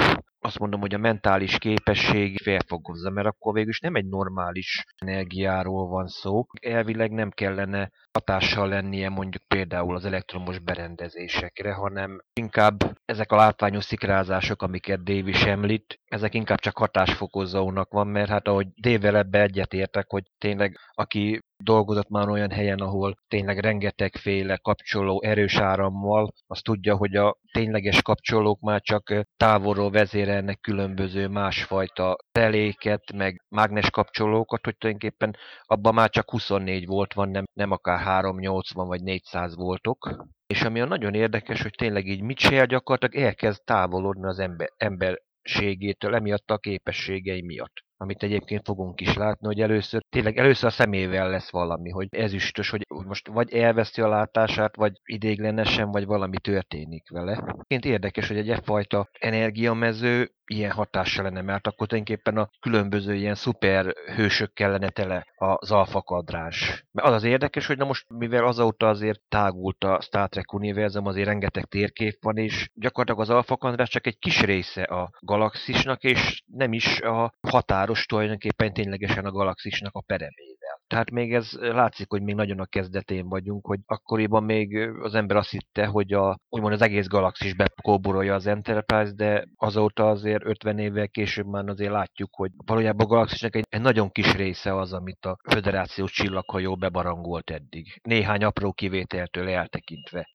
azt mondom, hogy a mentális képesség felfogozza, mert akkor végül is nem egy normális energiáról van szó. Elvileg nem kellene hatással lennie mondjuk például az elektromos berendezésekre, hanem inkább ezek a látványos szikrázások, amiket Dave is említ, ezek inkább csak hatásfokozónak van, mert hát ahogy Dave-vel ebbe egyetértek, hogy tényleg aki dolgozott már olyan helyen, ahol tényleg rengetegféle kapcsoló erős árammal, azt tudja, hogy a tényleges kapcsolók már csak távolról vezérelnek különböző másfajta reléket, meg mágnes kapcsolókat, hogy tulajdonképpen abban már csak 24 volt van, nem, nem akár 380 vagy 400 voltok. És ami a nagyon érdekes, hogy tényleg így Mitchell gyakorlatilag elkezd távolodni az ember, emberségétől, emiatt a képességei miatt amit egyébként fogunk is látni, hogy először, tényleg először a szemével lesz valami, hogy ezüstös, hogy most vagy elveszti a látását, vagy idéglenesen, vagy valami történik vele. Egyébként érdekes, hogy egy fajta energiamező ilyen hatással lenne, mert akkor tulajdonképpen a különböző ilyen szuperhősök kellene tele az alfa kadrás. Mert az az érdekes, hogy na most, mivel azóta azért tágult a Star Trek univerzum, azért rengeteg térkép van, és gyakorlatilag az alfa kadrás csak egy kis része a galaxisnak, és nem is a határos tulajdonképpen ténylegesen a galaxisnak a peremével. Tehát még ez látszik, hogy még nagyon a kezdetén vagyunk, hogy akkoriban még az ember azt hitte, hogy a, úgymond az egész galaxis bekóborolja az Enterprise, de azóta azért 50 évvel később már azért látjuk, hogy valójában a galaxisnak egy, egy nagyon kis része az, amit a föderációs csillaghajó bebarangolt eddig. Néhány apró kivételtől eltekintve.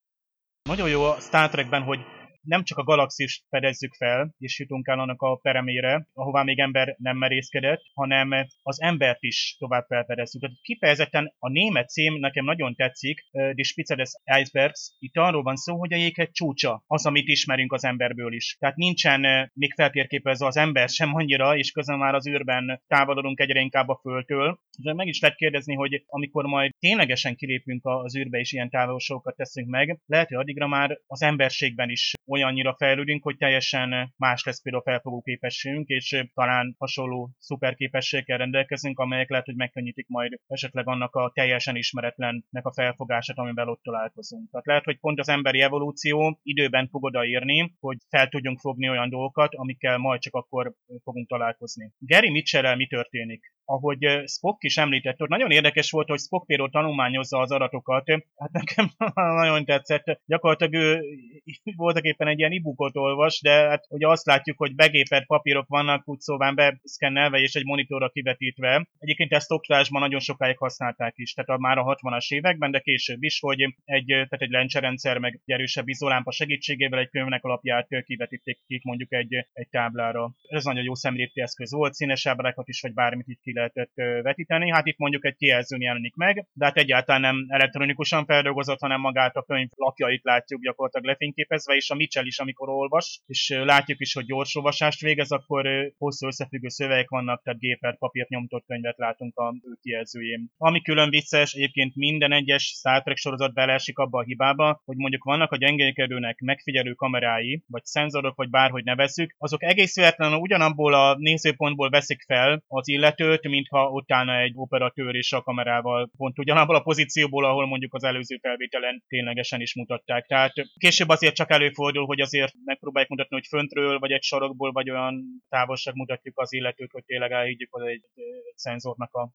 Nagyon jó a Star Trekben, hogy nem csak a galaxist fedezzük fel, és jutunk el annak a peremére, ahová még ember nem merészkedett, hanem az embert is tovább felfedezzük. Tehát kifejezetten a német cím nekem nagyon tetszik, Die Spitze des Icebergs. Itt arról van szó, hogy a jéghegy csúcsa, az, amit ismerünk az emberből is. Tehát nincsen még feltérképezve az ember sem annyira, és közben már az űrben távolodunk egyre inkább a földtől. De meg is lehet kérdezni, hogy amikor majd ténylegesen kilépünk az űrbe és ilyen távolságokat teszünk meg, lehet, hogy addigra már az emberségben is olyannyira fejlődünk, hogy teljesen más lesz például a felfogó képességünk, és talán hasonló szuperképességekkel rendelkezünk, amelyek lehet, hogy megkönnyítik majd esetleg annak a teljesen ismeretlennek a felfogását, amivel ott találkozunk. Tehát lehet, hogy pont az emberi evolúció időben fog odaírni, hogy fel tudjunk fogni olyan dolgokat, amikkel majd csak akkor fogunk találkozni. Gary mitchell mi történik? Ahogy Spock is említett, hogy nagyon érdekes volt, hogy Spock például tanulmányozza az adatokat. Hát nekem [laughs] nagyon tetszett. Gyakorlatilag ő [laughs] voltak éppen egy ilyen e olvas, de hát ugye azt látjuk, hogy begépelt papírok vannak, úgy szóval beszkennelve és egy monitorra kivetítve. Egyébként ezt oktatásban nagyon sokáig használták is, tehát már a 60-as években, de később is, hogy egy, tehát egy lencserendszer meg egy erősebb izolámpa segítségével egy könyvnek alapját kivetíték ki mondjuk egy, egy táblára. Ez nagyon jó szemléti eszköz volt, színes ábrákat is, vagy bármit itt ki lehetett vetíteni. Hát itt mondjuk egy kijelzőn jelenik meg, de hát egyáltalán nem elektronikusan feldolgozott, hanem magát a könyv lapjait látjuk gyakorlatilag lefényképezve, és a Mitchell is, amikor olvas, és látjuk is, hogy gyors olvasást végez, akkor hosszú összefüggő szövegek vannak, tehát gépert, papírt nyomtott könyvet látunk a kijelzőjén. Ami külön vicces, egyébként minden egyes Star Trek sorozat beleesik abba a hibába, hogy mondjuk vannak a gyengélkedőnek megfigyelő kamerái, vagy szenzorok, vagy bárhogy nevezzük, azok egész véletlenül ugyanabból a nézőpontból veszik fel az illetőt, mintha utána egy operatőr is a kamerával pont ugyanabból a pozícióból, ahol mondjuk az előző felvételen ténylegesen is mutatták. Tehát később azért csak előfordul, hogy azért megpróbáljuk mutatni, hogy föntről, vagy egy sarokból, vagy olyan távolság mutatjuk az illetőt, hogy tényleg elhiggyük, hogy egy szenzornak a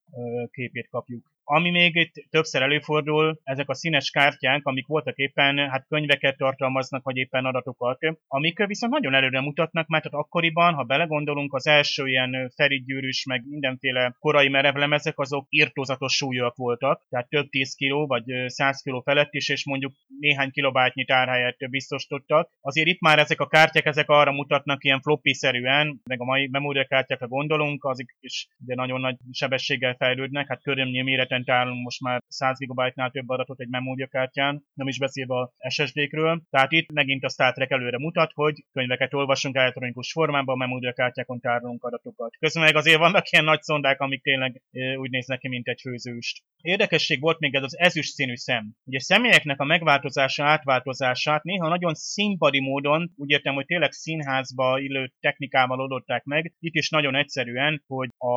képét kapjuk. Ami még itt többször előfordul, ezek a színes kártyák, amik voltak éppen hát könyveket tartalmaznak, vagy éppen adatokat, amik viszont nagyon előre mutatnak, mert hát akkoriban, ha belegondolunk, az első ilyen ferigyűrűs, meg mindenféle korai merevlemezek, azok írtózatos súlyok voltak, tehát több 10 kiló, vagy 100 kiló felett is, és mondjuk néhány kilobájtnyi tárhelyet biztosítottak. Azért itt már ezek a kártyák, ezek arra mutatnak ilyen floppy-szerűen, meg a mai memóriakártyákra gondolunk, azok is de nagyon nagy sebességgel fejlődnek, hát körülményű méreten tárolunk most már 100 GB-nál több adatot egy memóriakártyán, nem is beszélve a SSD-kről. Tehát itt megint a Star Trek előre mutat, hogy könyveket olvasunk elektronikus formában, memóriakártyákon tárolunk adatokat. Közben meg azért vannak ilyen nagy szondák, amik tényleg úgy néznek ki, mint egy főzőst. Érdekesség volt még ez az ezüst színű szem. Ugye személyeknek a megváltozása, átváltozását néha nagyon színpadi módon, úgy értem, hogy tényleg színházba illő technikával oldották meg. Itt is nagyon egyszerűen, hogy a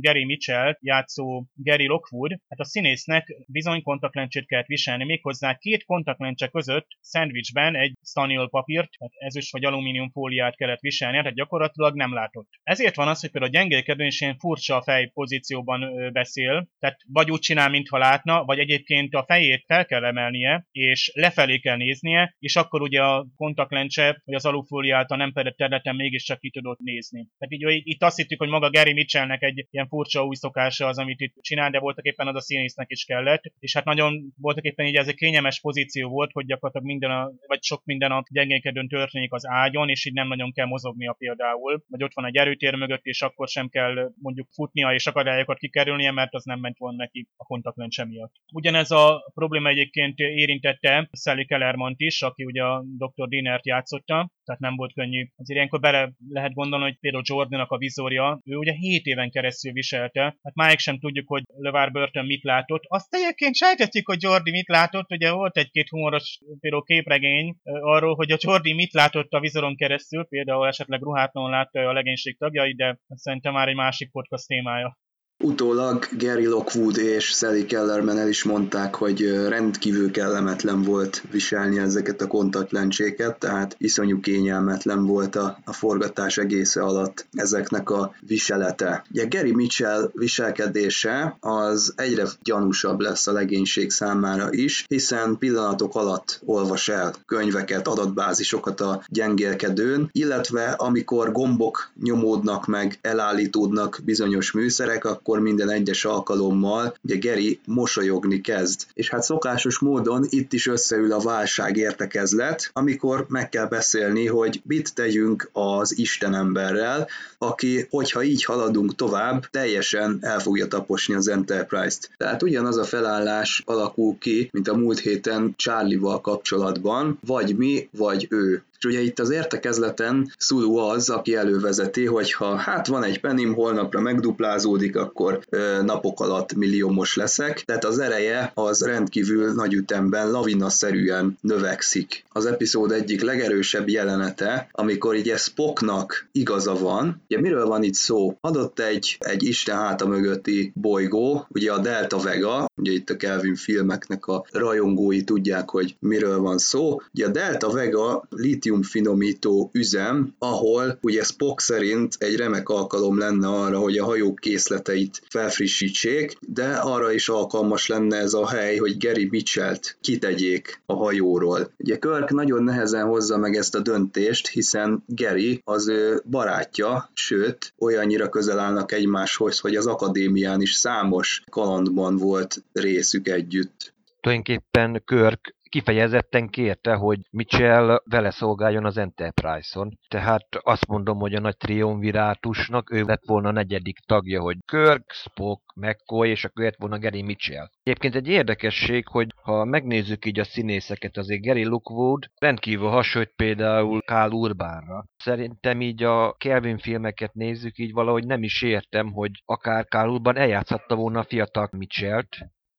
Gary Mitchell játszó Gary Lockwood, hát a színésznek bizony kontaktlencsét kellett viselni, méghozzá két kontaktlencse között szendvicsben egy staniol papírt, tehát ezüst vagy alumínium fóliát kellett viselni, tehát gyakorlatilag nem látott. Ezért van az, hogy például a gyengélkedő is ilyen furcsa fej pozícióban beszél, tehát vagy úgy csinál, mintha látna, vagy egyébként a fejét fel kell emelnie, és lefelé kell néznie, és akkor ugye a kontaktlencse, vagy az alufólia által nem fedett területen mégiscsak ki tudott nézni. Tehát így, itt azt hittük, hogy maga Gary Mitchellnek egy ilyen furcsa új szokása az, amit itt csinál, de voltak éppen az a színésznek is kellett, és hát nagyon voltak éppen így ez egy kényelmes pozíció volt, hogy gyakorlatilag minden, a, vagy sok minden a gyengénkedőn történik az ágyon, és így nem nagyon kell mozognia például, vagy ott van egy erőtér mögött, és akkor sem kell mondjuk futnia és akadályokat kikerülnie, mert az nem ment volna neki a kontaktlencse miatt. Ugyanez a probléma egyébként érintette Sally Kellermont is, aki ugye a Dr. Dinert játszotta, tehát nem volt könnyű. Azért ilyenkor bele lehet gondolni, hogy például Jordanak a vizorja, ő ugye 7 éven keresztül viselte, hát máig sem tudjuk, hogy LeVar Burton mit látott. Azt egyébként sejtetjük, hogy Jordi mit látott, ugye volt egy-két humoros például képregény arról, hogy a Jordi mit látott a vizoron keresztül, például esetleg ruhátlanul látta a legénység tagjai, de szerintem már egy másik podcast témája. Utólag Gary Lockwood és Sally Kellerman el is mondták, hogy rendkívül kellemetlen volt viselni ezeket a kontaktlencséket, tehát iszonyú kényelmetlen volt a, a forgatás egésze alatt ezeknek a viselete. Ugye Gary Mitchell viselkedése az egyre gyanúsabb lesz a legénység számára is, hiszen pillanatok alatt olvas el könyveket, adatbázisokat a gyengélkedőn, illetve amikor gombok nyomódnak meg, elállítódnak bizonyos műszerek, akkor minden egyes alkalommal ugye Geri mosolyogni kezd. És hát szokásos módon itt is összeül a válság értekezlet, amikor meg kell beszélni, hogy mit tegyünk az Istenemberrel, aki, hogyha így haladunk tovább, teljesen el fogja taposni az Enterprise-t. Tehát ugyanaz a felállás alakul ki, mint a múlt héten Charlie-val kapcsolatban, vagy mi, vagy ő. És ugye itt az értekezleten Sulu az, aki elővezeti, hogy ha hát van egy penim, holnapra megduplázódik, akkor ö, napok alatt milliómos leszek. Tehát az ereje az rendkívül nagy ütemben, lavinaszerűen növekszik. Az epizód egyik legerősebb jelenete, amikor ugye Spocknak igaza van. Ugye miről van itt szó? Adott egy, egy Isten háta mögötti bolygó, ugye a Delta Vega, ugye itt a Kelvin filmeknek a rajongói tudják, hogy miről van szó. Ugye a Delta Vega litium finomító üzem, ahol ugye Spock szerint egy remek alkalom lenne arra, hogy a hajók készleteit felfrissítsék, de arra is alkalmas lenne ez a hely, hogy Gary Mitchell-t kitegyék a hajóról. Ugye Kirk nagyon nehezen hozza meg ezt a döntést, hiszen Gary az ő barátja, sőt, olyannyira közel állnak egymáshoz, hogy az akadémián is számos kalandban volt részük együtt. Tulajdonképpen Körk kifejezetten kérte, hogy Mitchell vele szolgáljon az Enterprise-on. Tehát azt mondom, hogy a nagy triumvirátusnak ő lett volna a negyedik tagja, hogy Kirk, Spock, McCoy, és akkor lett volna Gary Mitchell. Egyébként egy érdekesség, hogy ha megnézzük így a színészeket, azért Gary Lookwood rendkívül hasonlít például Kál Urbánra. Szerintem így a Kelvin filmeket nézzük, így valahogy nem is értem, hogy akár Kál Urban eljátszhatta volna a fiatal Mitchellt,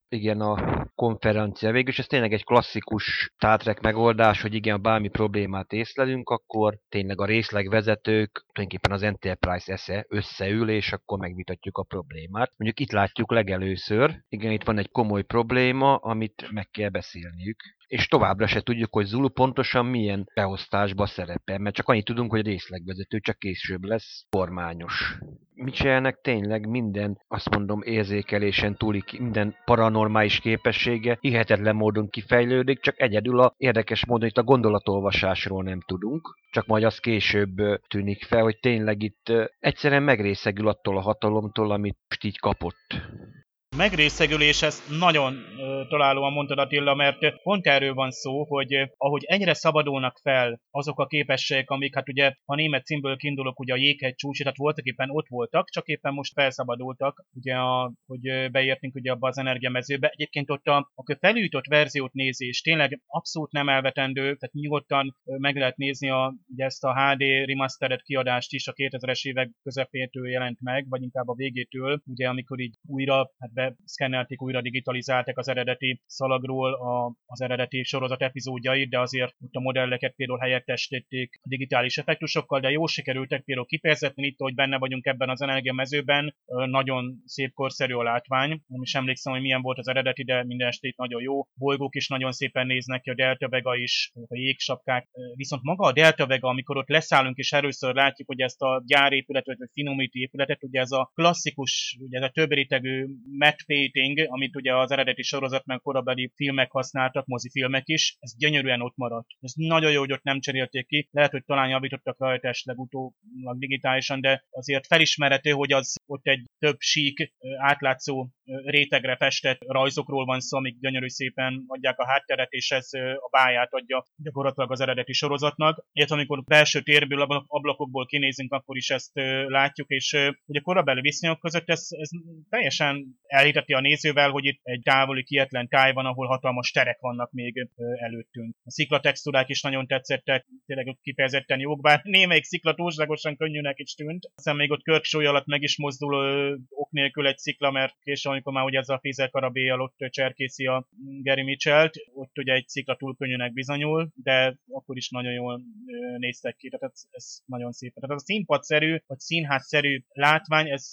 igen, a konferencia. Végülis ez tényleg egy klasszikus Star Trek megoldás, hogy igen, bármi problémát észlelünk, akkor tényleg a részlegvezetők, tulajdonképpen az Enterprise esze összeül, és akkor megvitatjuk a problémát. Mondjuk itt látjuk legelőször, igen, itt van egy komoly probléma, amit meg kell beszélniük és továbbra se tudjuk, hogy Zulu pontosan milyen beosztásba szerepel, mert csak annyit tudunk, hogy részlegvezető csak később lesz kormányos. Mitchellnek tényleg minden, azt mondom, érzékelésen túli, minden paranormális képessége hihetetlen módon kifejlődik, csak egyedül a érdekes módon itt a gondolatolvasásról nem tudunk, csak majd az később tűnik fel, hogy tényleg itt egyszerűen megrészegül attól a hatalomtól, amit most így kapott megrészegülés, ezt nagyon találóan mondtad Attila, mert pont erről van szó, hogy ahogy egyre szabadulnak fel azok a képességek, amik hát ugye a német címből kiindulok, ugye a jéghegy csúcs, tehát voltak éppen ott voltak, csak éppen most felszabadultak, ugye a, hogy beértünk ugye abba az energiamezőbe. Egyébként ott a, a felújított verziót nézés tényleg abszolút nem elvetendő, tehát nyugodtan meg lehet nézni a, ugye ezt a HD remastered kiadást is a 2000-es évek közepétől jelent meg, vagy inkább a végétől, ugye amikor így újra hát be szkennelték, újra digitalizálták az eredeti szalagról a, az eredeti sorozat epizódjait, de azért ott a modelleket például helyettesítették digitális effektusokkal, de jó sikerültek például kifejezetten itt, hogy benne vagyunk ebben az energiamezőben, nagyon szép korszerű a látvány. Nem is emlékszem, hogy milyen volt az eredeti, de minden estét nagyon jó. Bolygók is nagyon szépen néznek ki, a Delta Vega is, a jégsapkák. Viszont maga a Delta Vega, amikor ott leszállunk és először látjuk, hogy ezt a gyárépületet, vagy finomító épületet, ugye ez a klasszikus, ugye ez a több rétegű painting, amit ugye az eredeti sorozat meg korabeli filmek használtak, mozifilmek is, ez gyönyörűen ott maradt. Ez nagyon jó, hogy ott nem cserélték ki, lehet, hogy talán javítottak rajta esetleg utólag digitálisan, de azért felismerhető, hogy az ott egy több sík, átlátszó rétegre festett rajzokról van szó, amik gyönyörű szépen adják a hátteret, és ez a báját adja gyakorlatilag az eredeti sorozatnak. Illetve amikor belső térből, ablakokból kinézünk, akkor is ezt látjuk, és ugye korabeli viszonyok között ez, ez teljesen elhiteti a nézővel, hogy itt egy távoli, kietlen táj van, ahol hatalmas terek vannak még előttünk. A sziklatextúrák is nagyon tetszettek, tényleg kifejezetten jók, bár [laughs] némelyik szikla túlságosan könnyűnek is tűnt. Aztán még ott körksúly alatt meg is mozdul ok nélkül egy szikla, mert később amikor már ugye ez a Fizer karabéjjal ott cserkészi a Gary Mitchell-t, ott ugye egy szikla túl könnyűnek bizonyul, de akkor is nagyon jól néztek ki, tehát ez, ez nagyon szép. Tehát ez a színpadszerű, vagy színházszerű látvány, ez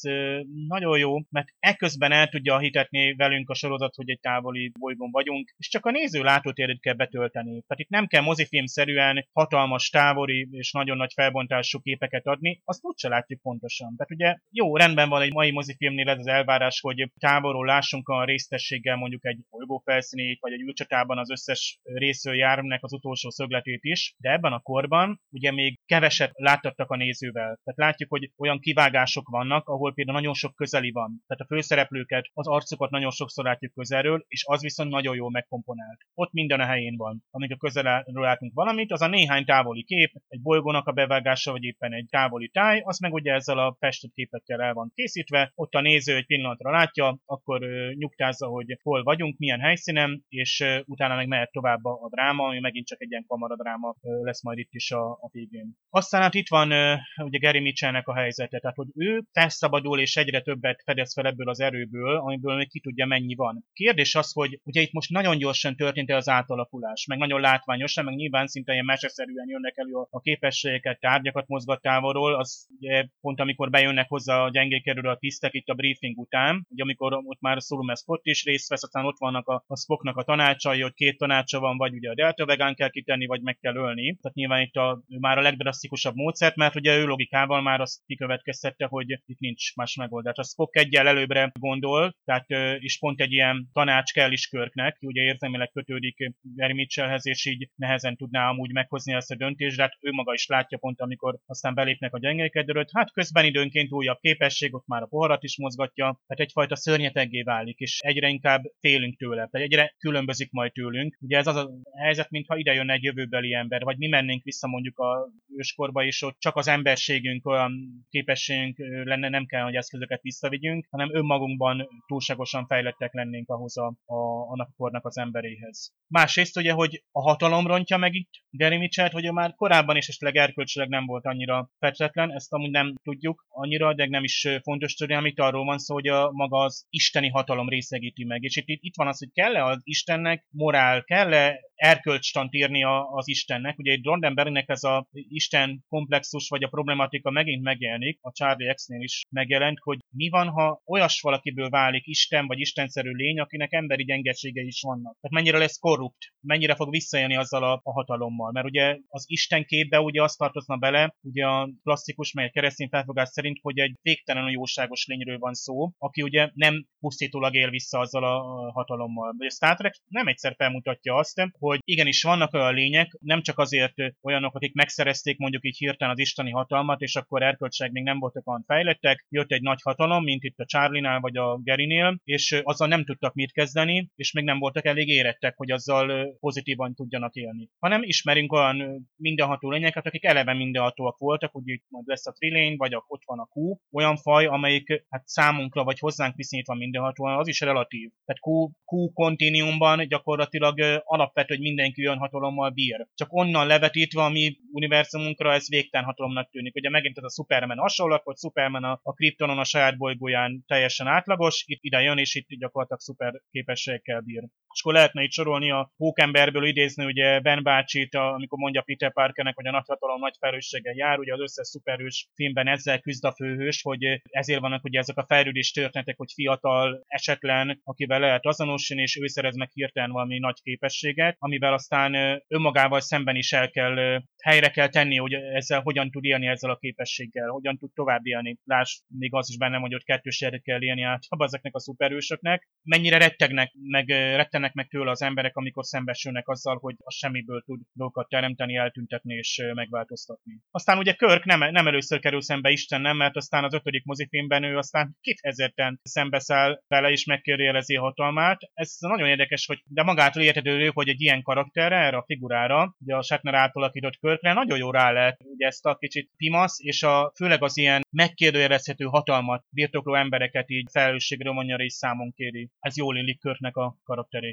nagyon jó, mert ekközben el tudja hitetni velünk a sorozat, hogy egy távoli bolygón vagyunk, és csak a néző látótérét kell betölteni. Tehát itt nem kell mozifilmszerűen hatalmas távoli és nagyon nagy felbontású képeket adni, azt úgyse látjuk pontosan. Tehát ugye jó, rendben van egy mai mozifilmnél ez az elvárás, hogy távolról lássunk a résztességgel mondjuk egy bolygó felszínét, vagy egy űrcsatában az összes részről járműnek az utolsó szögletét is, de ebben a korban ugye még keveset láttattak a nézővel. Tehát látjuk, hogy olyan kivágások vannak, ahol például nagyon sok közeli van. Tehát a főszereplőket, az arcukat nagyon sokszor látjuk közelről, és az viszont nagyon jól megkomponált. Ott minden a helyén van. Amikor közelről látunk valamit, az a néhány távoli kép, egy bolygónak a bevágása, vagy éppen egy távoli táj, az meg ugye ezzel a festett képekkel el van készítve, ott a néző egy pillanatra látja, akkor nyugtázza, hogy hol vagyunk, milyen helyszínen, és utána meg mehet tovább a, dráma, ami megint csak egy ilyen kamaradráma lesz majd itt is a, a végén. Aztán hát itt van ugye Gary Mitchellnek a helyzete, tehát hogy ő felszabadul és egyre többet fedez fel ebből az erőből, amiből még ki tudja mennyi van. Kérdés az, hogy ugye itt most nagyon gyorsan történt az átalakulás, meg nagyon látványosan, meg nyilván szinte ilyen meseszerűen jönnek elő a képességeket, tárgyakat mozgat távolról, az ugye pont amikor bejönnek hozzá a gyengékerülő a tisztek itt a briefing után, ugye amikor ott már Solumes Scott is részt vesz, aztán ott vannak a, a Spocknak a tanácsai, hogy két tanácsa van, vagy ugye a Delta Vegán kell kitenni, vagy meg kell ölni. Tehát nyilván itt a, már a legdrasztikusabb módszert, mert ugye ő logikával már azt kikövetkeztette, hogy itt nincs más megoldás. A Spock egyel előbbre gondol, tehát is pont egy ilyen tanács kell is Körknek, ugye érzelmileg kötődik Gary Mitchellhez, és így nehezen tudná amúgy meghozni ezt a döntést, de hát ő maga is látja pont, amikor aztán belépnek a gyengékedőröt. Hát közben időnként újabb képesség, ott már a poharat is mozgatja, tehát egyfajta szörny szörnyeteggé válik, és egyre inkább félünk tőle, tehát egyre különbözik majd tőlünk. Ugye ez az a helyzet, mintha ide jönne egy jövőbeli ember, vagy mi mennénk vissza mondjuk a őskorba, és ott csak az emberségünk, olyan képességünk lenne, nem kell, hogy eszközöket visszavigyünk, hanem önmagunkban túlságosan fejlettek lennénk ahhoz a, a, annak a kornak az emberéhez. Másrészt ugye, hogy a hatalom rontja meg itt Gary Mitchell, hogy már korábban is esetleg erkölcsileg nem volt annyira fetetlen, ezt amúgy nem tudjuk annyira, de nem is fontos tudni, amit arról van szó, hogy a maga az isteni hatalom részegíti meg. És itt, itt van az, hogy kell-e az Istennek morál, kell-e erkölcstant írni az Istennek. Ugye egy Rondenbergnek ez a Isten komplexus vagy a problematika megint megjelenik, a Charlie X-nél is megjelent, hogy mi van, ha olyas valakiből válik Isten vagy istenszerű lény, akinek emberi gyengeségei is vannak. Tehát mennyire lesz korrupt, mennyire fog visszajönni azzal a, a hatalommal. Mert ugye az Isten képbe ugye azt tartozna bele, ugye a klasszikus, mely keresztény felfogás szerint, hogy egy végtelenül jóságos lényről van szó, aki ugye nem pusztítólag él vissza azzal a hatalommal. A Star Trek nem egyszer felmutatja azt, hogy igenis vannak olyan lények, nem csak azért olyanok, akik megszerezték mondjuk így hirtelen az isteni hatalmat, és akkor erkölcség még nem voltak olyan fejlettek, jött egy nagy hatalom, mint itt a Charlie-nál vagy a Gerinél, és azzal nem tudtak mit kezdeni, és még nem voltak elég érettek, hogy azzal pozitívan tudjanak élni. Hanem ismerünk olyan mindenható lényeket, akik eleve mindenhatóak voltak, úgy majd lesz a trilény, vagy ott van a Q, olyan faj, amelyik hát számunkra vagy hozzánk viszonyítva mindenhatóan, az is relatív. Tehát Q, kontinuumban gyakorlatilag alapvető, hogy mindenki olyan hatalommal bír. Csak onnan levetítve a mi univerzumunkra ez végtelen hatalomnak tűnik. Ugye megint ez a Superman hasonló, hogy Superman a, a Kryptonon a saját bolygóján teljesen átlagos, itt ide jön, és itt gyakorlatilag szuper képességekkel bír. És akkor lehetne itt sorolni a Pókemberből idézni ugye Ben bácsit, amikor mondja Peter Parkernek, hogy a nagyhatalom nagy felelősséggel jár, ugye az összes szuperhős filmben ezzel küzd a főhős, hogy ezért vannak ugye ezek a fejlődés történetek, hogy fiatal, esetlen, akivel lehet azonosulni, és ő szerez meg hirtelen valami nagy képességet, amivel aztán önmagával szemben is el kell, helyre kell tenni, hogy ezzel hogyan tud élni ezzel a képességgel, hogyan tud tovább élni. Láss, még az is bennem, hogy ott kettős kell élni általában [laughs] ezeknek a szuperősöknek. Mennyire rettegnek, meg rettenek meg tőle az emberek, amikor szembesülnek azzal, hogy a semmiből tud dolgokat teremteni, eltüntetni és megváltoztatni. Aztán ugye Körk nem, nem először kerül szembe Istennel, mert aztán az ötödik mozifilmben ő aztán kifejezetten szembeszáll vele és megkérdőjelezi hatalmát. Ez nagyon érdekes, hogy de magától értetődő, hogy egy ilyen karakterre, erre a figurára, ugye a Shatner által alakított Körkre nagyon jó rá lehet ugye ezt a kicsit pimasz, és a, főleg az ilyen megkérdőjelezhető hatalmat birtokló embereket így felelősségről mondja és számon kéri. Ez jól illik Körknek a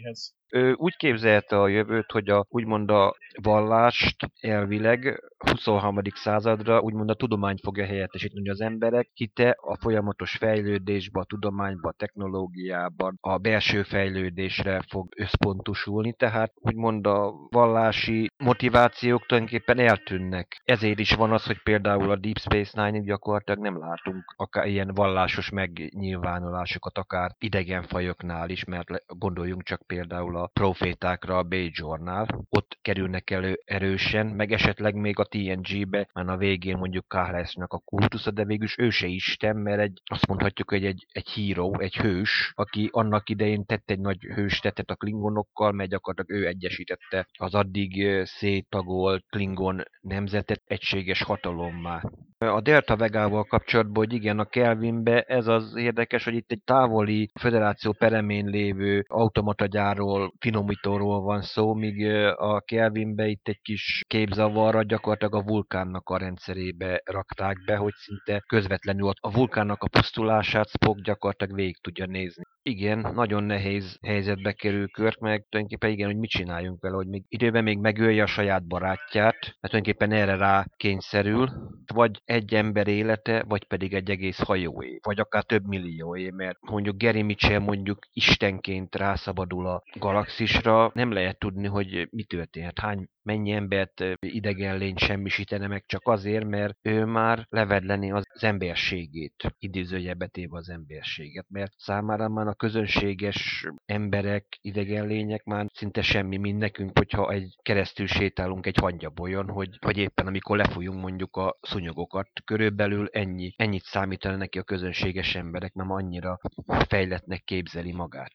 karakteréhez. Ő úgy képzelte a jövőt, hogy a, úgymond a vallást elvileg 23. századra úgymond a tudomány fogja helyettesíteni, az emberek hite a folyamatos fejlődésbe, a tudományba, a technológiában, a belső fejlődésre fog összpontosulni, tehát úgymond a vallási motivációk tulajdonképpen eltűnnek. Ezért is van az, hogy például a Deep Space Nine-ig gyakorlatilag nem látunk akár ilyen vallásos megnyilvánulásokat, akár idegen fajoknál is, mert gondoljunk csak például a profétákra a Bajornál, ott kerülnek elő erősen, meg esetleg még a TNG-be, már a végén mondjuk Kahlesnak a kultusza, de végül ő se Isten, mert egy, azt mondhatjuk, hogy egy, egy híró, egy hős, aki annak idején tett egy nagy hős tettet a klingonokkal, mert gyakorlatilag ő egyesítette az addig széttagolt klingon nemzetet egységes hatalommá. A Delta Vegával kapcsolatban, hogy igen, a Kelvinbe ez az érdekes, hogy itt egy távoli federáció peremén lévő automatagyáról, finomítóról van szó, míg a Kelvinbe itt egy kis képzavarra gyakorlatilag a vulkánnak a rendszerébe rakták be, hogy szinte közvetlenül a vulkánnak a pusztulását Spock gyakorlatilag végig tudja nézni. Igen, nagyon nehéz helyzetbe kerül Körk, meg tulajdonképpen igen, hogy mit csináljunk vele, hogy még időben még megölje a saját barátját, mert tulajdonképpen erre rá kényszerül, vagy egy ember élete, vagy pedig egy egész hajóé, vagy akár több millióé, mert mondjuk Gary Mitchell mondjuk istenként rászabadul a galaxisra, nem lehet tudni, hogy mi történhet, hány mennyi embert idegen lény semmisítene meg csak azért, mert ő már levedleni az emberségét, idézőjelbe téve az emberséget, mert számára már a közönséges emberek, idegen lények már szinte semmi, mint nekünk, hogyha egy keresztül sétálunk egy hangyabolyon, hogy, vagy éppen amikor lefújunk mondjuk a szunyogokat, körülbelül ennyi, ennyit számítana neki a közönséges emberek, mert annyira fejletnek képzeli magát.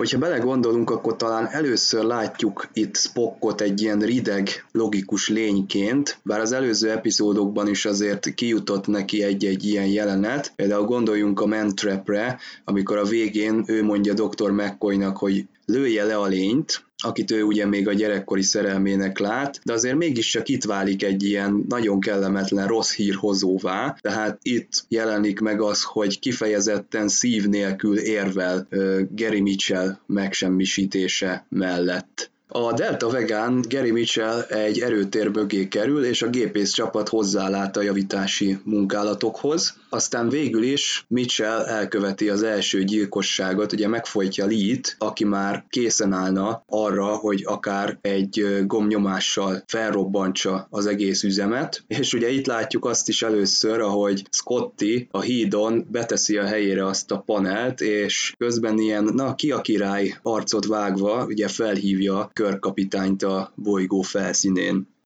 Hogyha belegondolunk, akkor talán először látjuk itt Spockot egy ilyen rideg, logikus lényként, bár az előző epizódokban is azért kijutott neki egy-egy ilyen jelenet. Például gondoljunk a Mantrapre, amikor a végén ő mondja dr. McCoynak, hogy lője le a lényt, akit ő ugye még a gyerekkori szerelmének lát, de azért mégiscsak itt válik egy ilyen nagyon kellemetlen rossz hírhozóvá, tehát itt jelenik meg az, hogy kifejezetten szív nélkül érvel uh, Gary Mitchell megsemmisítése mellett. A Delta Vegán Gary Mitchell egy erőtér mögé kerül, és a gépész csapat hozzálát a javítási munkálatokhoz. Aztán végül is Mitchell elköveti az első gyilkosságot, ugye megfojtja Lee-t, aki már készen állna arra, hogy akár egy gomnyomással felrobbantsa az egész üzemet. És ugye itt látjuk azt is először, ahogy Scotty a hídon beteszi a helyére azt a panelt, és közben ilyen, na ki a király arcot vágva, ugye felhívja körkapitányt a bolygó felszínén.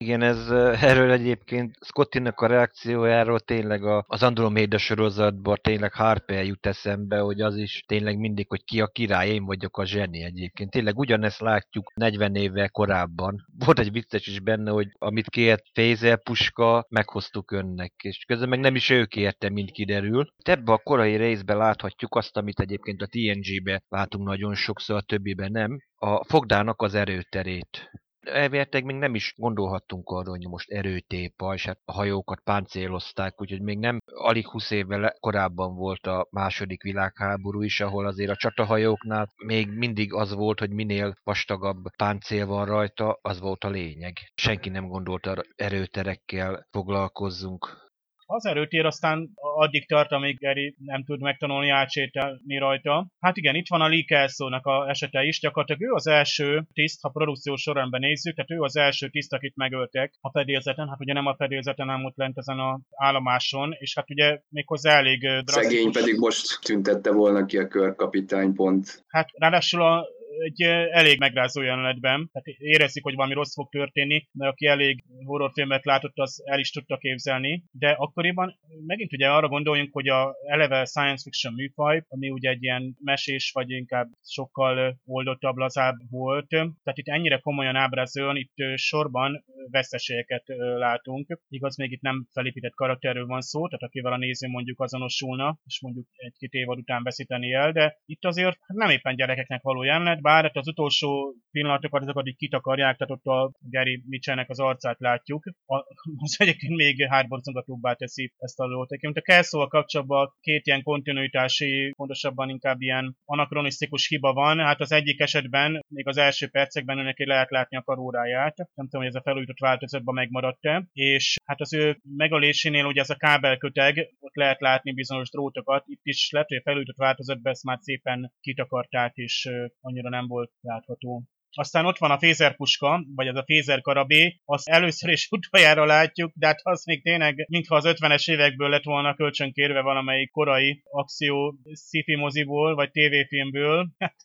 Igen, ez [laughs] erről egyébként Scottinak a reakciójáról tényleg a, az Andromeda sorozatban tényleg Harper jut eszembe, hogy az is tényleg mindig, hogy ki a király, én vagyok a zseni egyébként. Tényleg ugyanezt látjuk 40 évvel korábban. Volt egy vicces is benne, hogy amit kért Fézel puska, meghoztuk önnek, és közben meg nem is ő kérte, mint kiderül. Ebbe a korai részben láthatjuk azt, amit egyébként a TNG-be látunk nagyon sokszor, a többiben nem, a fogdának az erőterét elvileg még nem is gondolhattunk arra, hogy most erőtépa, és hát a hajókat páncélozták, úgyhogy még nem alig 20 évvel korábban volt a második világháború is, ahol azért a csatahajóknál még mindig az volt, hogy minél vastagabb páncél van rajta, az volt a lényeg. Senki nem gondolta erőterekkel foglalkozzunk. Az erőtér aztán addig tart, amíg Gary nem tud megtanulni átsétálni rajta. Hát igen, itt van a Lee Kelso-nak a esete is, gyakorlatilag ő az első tiszt, ha produkciós sorrendben nézzük, tehát ő az első tiszt, akit megöltek a fedélzeten, hát ugye nem a fedélzeten, hanem ott lent ezen a állomáson, és hát ugye méghozzá elég drasztikus. Szegény pedig most tüntette volna ki a körkapitány pont. Hát ráadásul a egy elég megrázó jelenetben, tehát érezzük, hogy valami rossz fog történni, mert aki elég horrorfilmet látott, az el is tudta képzelni, de akkoriban megint ugye arra gondoljunk, hogy a eleve science fiction műfaj, ami ugye egy ilyen mesés, vagy inkább sokkal oldottabb, lazább volt, tehát itt ennyire komolyan ábrázoljon, itt sorban veszteségeket látunk. Igaz, még itt nem felépített karakterről van szó, tehát akivel a néző mondjuk azonosulna, és mondjuk egy-két évad után veszíteni el, de itt azért nem éppen gyerekeknek való jelenet, bár hát az utolsó pillanatokat azokat így kitakarják, tehát ott a Gary Mitchellnek az arcát látjuk. Az egyébként még hárborzongatóbbá teszi ezt a. Egyébként a kelso kapcsolatban két ilyen kontinuitási, pontosabban inkább ilyen anakronisztikus hiba van. Hát az egyik esetben, még az első percekben neki lehet látni a karóráját. Nem tudom, hogy ez a felújított változatban megmaradt-e. És hát az ő megölésénél ugye ez a kábelköteg, ott lehet látni bizonyos drótokat. Itt is lehet, hogy a felújított változatban ezt már szépen kitakarták, és annyira nem volt látható. Aztán ott van a fézerpuska, vagy az a fézerkarabé, azt először is [laughs] utoljára látjuk, de hát az még tényleg, mintha az 50-es évekből lett volna kölcsönkérve valamelyik korai akció sci moziból, vagy tévéfilmből. [laughs] Hát,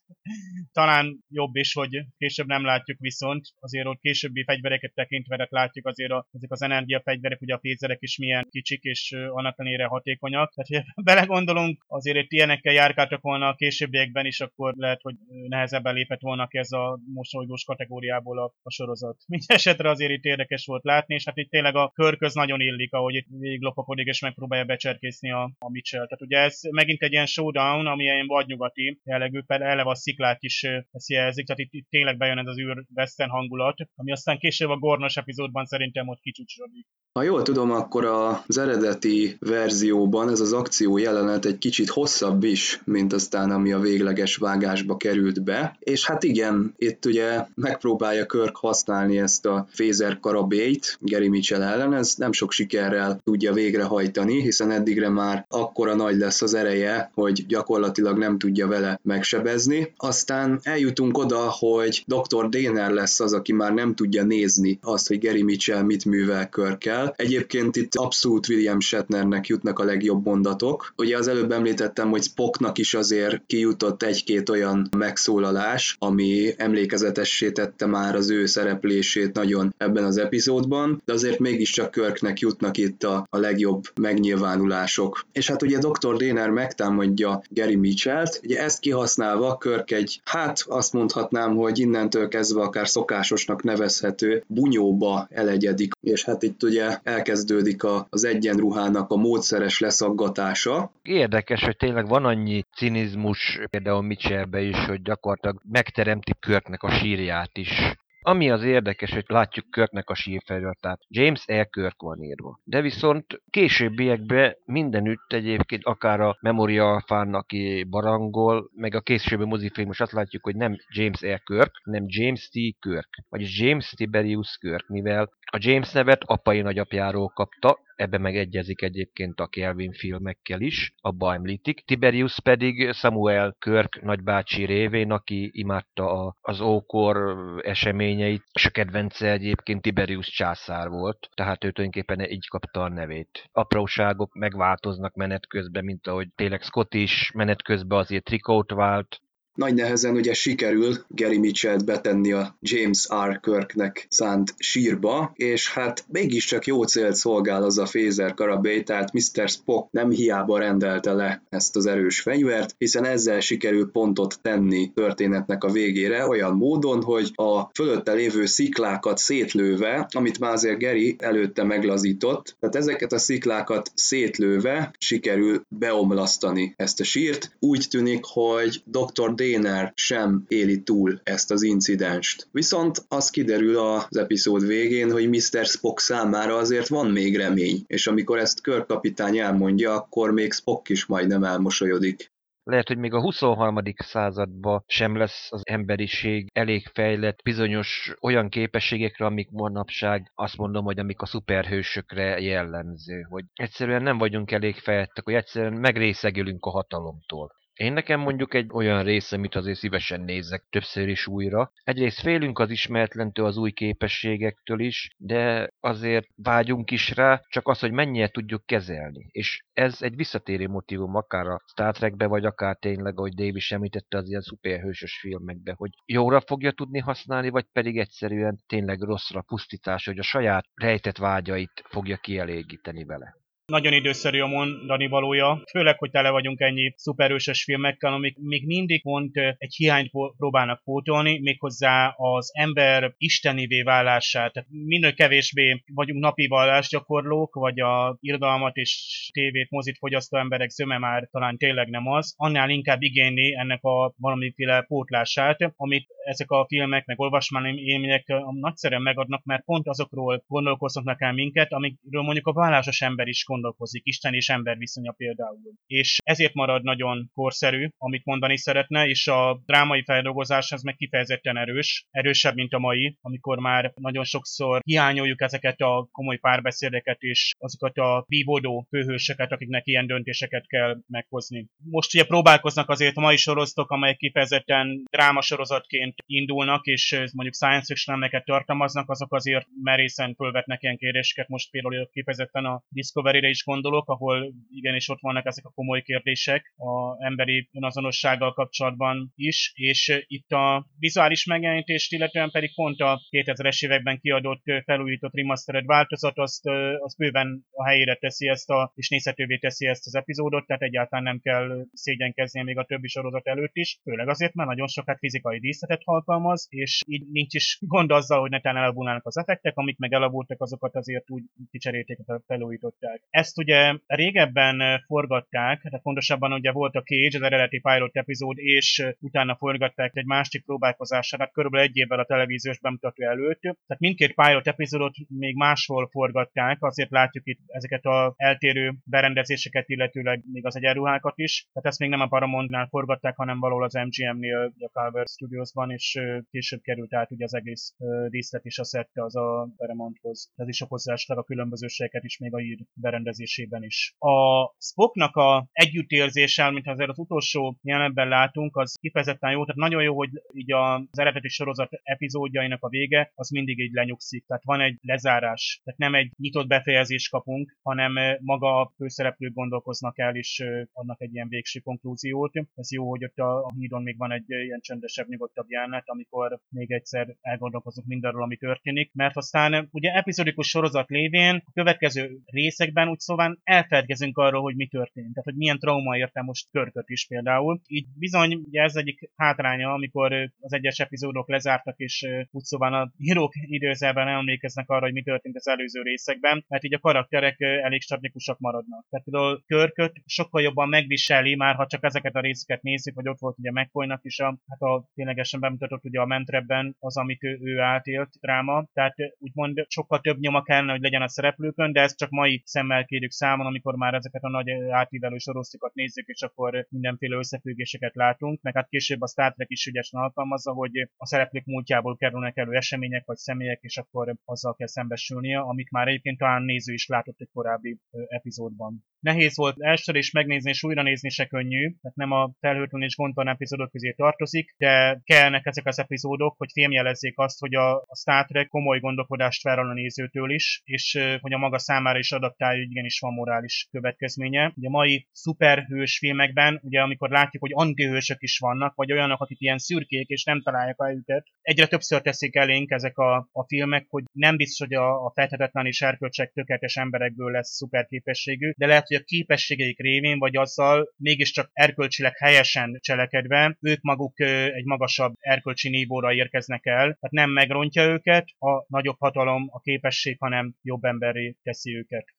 talán jobb is, hogy később nem látjuk viszont, azért ott későbbi fegyvereket tekintve hát látjuk azért a, ezek az energiafegyverek, ugye a fézerek is milyen kicsik és annak ellenére hatékonyak. Tehát, ha [laughs] belegondolunk, azért itt ilyenekkel járkáltak volna a későbbiekben is, akkor lehet, hogy nehezebben lépett volna ez a mosolygós kategóriából a, a sorozat. [laughs] Mindenesetre azért itt érdekes volt látni, és hát itt tényleg a körköz nagyon illik, ahogy itt végig lopakodik és megpróbálja becserkészni a, a Mitchell. Tehát ugye ez megint egy ilyen showdown, ami ilyen vadnyugati jellegű, például eleve a sziklát is ezt jelzik, tehát itt, itt tényleg bejön ez az űr western hangulat, ami aztán később a Gornos epizódban szerintem ott kicsúcsodik. Ha jól tudom, akkor az eredeti verzióban ez az akció jelenet egy kicsit hosszabb is, mint aztán ami a végleges vágásba került be. És hát igen, itt ugye megpróbálja Körk használni ezt a fézer karabélyt Gary Mitchell ellen, ez nem sok sikerrel tudja végrehajtani, hiszen eddigre már akkora nagy lesz az ereje, hogy gyakorlatilag nem tudja vele megsebezni. Aztán eljutunk oda, hogy Dr. Déner lesz az, aki már nem tudja nézni azt, hogy Gary Mitchell mit művel Körkkel, el. Egyébként itt abszolút William Shatnernek jutnak a legjobb mondatok. Ugye az előbb említettem, hogy Spocknak is azért kijutott egy-két olyan megszólalás, ami emlékezetessé tette már az ő szereplését nagyon ebben az epizódban, de azért mégiscsak Körknek jutnak itt a, a legjobb megnyilvánulások. És hát ugye Dr. Déner megtámadja Gary Mitchell-t, ugye ezt kihasználva Körk egy, hát azt mondhatnám, hogy innentől kezdve akár szokásosnak nevezhető bunyóba elegyedik, és hát itt ugye elkezdődik a, az egyenruhának a módszeres leszaggatása. Érdekes, hogy tényleg van annyi cinizmus például Mitchellbe is, hogy gyakorlatilag megteremti Körknek a sírját is. Ami az érdekes, hogy látjuk Körknek a sírfeliratát. James E. Kirk van írva. De viszont későbbiekben mindenütt egyébként, akár a Memoria Alpha aki barangol, meg a későbbi mozifilm is azt látjuk, hogy nem James E. Kirk, hanem James T. Kirk, vagyis James Tiberius Kirk, mivel a James nevet apai nagyapjáról kapta, ebbe megegyezik egyébként a Kelvin filmekkel is, abba említik. Tiberius pedig Samuel Kirk nagybácsi révén, aki imádta az ókor eseményeit, és a kedvence egyébként Tiberius császár volt, tehát ő tulajdonképpen így kapta a nevét. Apróságok megváltoznak menet közben, mint ahogy tényleg Scott is menet közben azért trikót vált, nagy nehezen ugye sikerül Gary Mitchell-t betenni a James R. Kirknek szánt sírba, és hát mégiscsak jó célt szolgál az a fézer karabély, tehát Mr. Spock nem hiába rendelte le ezt az erős fegyvert, hiszen ezzel sikerül pontot tenni történetnek a végére olyan módon, hogy a fölötte lévő sziklákat szétlőve, amit már Gary előtte meglazított, tehát ezeket a sziklákat szétlőve sikerül beomlasztani ezt a sírt. Úgy tűnik, hogy Dr. Déner sem éli túl ezt az incidenst. Viszont az kiderül az epizód végén, hogy Mr. Spock számára azért van még remény, és amikor ezt körkapitány elmondja, akkor még Spock is majdnem elmosolyodik. Lehet, hogy még a 23. században sem lesz az emberiség elég fejlett bizonyos olyan képességekre, amik manapság azt mondom, hogy amik a szuperhősökre jellemző, hogy egyszerűen nem vagyunk elég fejlettek, hogy egyszerűen megrészegülünk a hatalomtól. Én nekem mondjuk egy olyan része, amit azért szívesen nézek többször is újra. Egyrészt félünk az ismeretlentől, az új képességektől is, de azért vágyunk is rá, csak az, hogy mennyire tudjuk kezelni. És ez egy visszatérő motivum akár a Star Trekbe, vagy akár tényleg, ahogy Dave is említette az ilyen szuperhősös filmekbe, hogy jóra fogja tudni használni, vagy pedig egyszerűen tényleg rosszra pusztítás, hogy a saját rejtett vágyait fogja kielégíteni vele. Nagyon időszerű a mondani valója, főleg, hogy tele vagyunk ennyi szuperőses filmekkel, amik még mindig pont egy hiányt próbálnak pótolni, méghozzá az ember istenivé válását. Tehát minél kevésbé vagyunk napi vallásgyakorlók, vagy a irodalmat és tévét, mozit fogyasztó emberek zöme már talán tényleg nem az, annál inkább igényli ennek a valamiféle pótlását, amit ezek a filmek, meg olvasmány élmények nagyszerűen megadnak, mert pont azokról gondolkoznak el minket, amikről mondjuk a vállásos ember is gondolkozik, Isten és ember viszonya például. És ezért marad nagyon korszerű, amit mondani szeretne, és a drámai feldolgozás az meg kifejezetten erős, erősebb, mint a mai, amikor már nagyon sokszor hiányoljuk ezeket a komoly párbeszédeket és azokat a vívódó főhőseket, akiknek ilyen döntéseket kell meghozni. Most ugye próbálkoznak azért a mai sorozatok, amelyek kifejezetten drámasorozatként indulnak, és mondjuk science fiction tartalmaznak, azok azért merészen fölvetnek ilyen kérdéseket. Most például kifejezetten a Discovery is gondolok, ahol igenis ott vannak ezek a komoly kérdések a emberi önazonossággal kapcsolatban is, és itt a vizuális megjelenítést illetően pedig pont a 2000-es években kiadott, felújított remastered változat, azt, azt bőven a helyére teszi ezt a, és nézhetővé teszi ezt az epizódot, tehát egyáltalán nem kell szégyenkezni még a többi sorozat előtt is, főleg azért, mert nagyon sokat fizikai díszletet alkalmaz, és így nincs is gond azzal, hogy netán elavulnának az effektek, amik meg elavultak, azokat azért úgy kicserélték, felújították. Ezt ugye régebben forgatták, tehát pontosabban ugye volt a Cage, az eredeti pilot epizód, és utána forgatták egy másik próbálkozásra, tehát körülbelül egy évvel a televíziós bemutató előtt. Tehát mindkét pilot epizódot még máshol forgatták, azért látjuk itt ezeket a eltérő berendezéseket, illetőleg még az egyenruhákat is. Tehát ezt még nem a Paramountnál forgatták, hanem valahol az MGM-nél, a Calvert Studiosban, és később került át ugye az egész díszlet és a szette az a Paramounthoz. Ez is okozza a különbözőségeket is még a hír berendezésében is. A Spocknak a együttérzéssel, mint azért az utolsó jelenben látunk, az kifejezetten jó, tehát nagyon jó, hogy így az eredeti sorozat epizódjainak a vége, az mindig így lenyugszik. Tehát van egy lezárás, tehát nem egy nyitott befejezést kapunk, hanem maga a főszereplők gondolkoznak el, és adnak egy ilyen végső konklúziót. Ez jó, hogy ott a, hídon még van egy ilyen csendesebb, nyugodtabb jelenet, amikor még egyszer elgondolkozunk mindarról, ami történik, mert aztán ugye epizódikus sorozat lévén a következő részekben úgy szóval elfeledkezünk arról, hogy mi történt, tehát hogy milyen trauma érte most körköt is például. Így bizony, ugye ez egyik hátránya, amikor az egyes epizódok lezártak, és úgy szóval a írók időzelben emlékeznek arra, hogy mi történt az előző részekben, mert így a karakterek elég statikusak maradnak. Tehát például körköt sokkal jobban megviseli, már ha csak ezeket a részeket nézzük, hogy ott volt ugye McCoynak is a, hát a ténylegesen bemutatott ugye a mentrebben az, amit ő, ő átélt dráma. Tehát úgymond sokkal több nyoma kellene, hogy legyen a szereplőkön, de ez csak mai szemmel kérjük számon, amikor már ezeket a nagy átívelő sorosztokat nézzük, és akkor mindenféle összefüggéseket látunk, meg hát később a Star Trek is ügyesen alkalmazza, hogy a szereplők múltjából kerülnek elő események vagy személyek, és akkor azzal kell szembesülnie, amit már egyébként talán néző is látott egy korábbi epizódban. Nehéz volt elsőre is megnézni és újra nézni se könnyű, tehát nem a felhőtlen és gondtalan epizódok közé tartozik, de kellnek ezek az epizódok, hogy fémjelezzék azt, hogy a, a Star Trek komoly gondolkodást vár a nézőtől is, és hogy a maga számára is adaptálja, igenis van morális következménye. Ugye a mai szuperhős filmekben, ugye amikor látjuk, hogy antihősök is vannak, vagy olyanok, akik ilyen szürkék, és nem találják a helyüket, egyre többször teszik elénk ezek a, a filmek, hogy nem biztos, hogy a, a feltetetlen és erkölcsek tökéletes emberekből lesz szuperképességű, de lehet, hogy a képességeik révén, vagy azzal mégiscsak erkölcsileg helyesen cselekedve, ők maguk egy magasabb erkölcsi nívóra érkeznek el, tehát nem megrontja őket a nagyobb hatalom, a képesség, hanem jobb emberré teszi őket.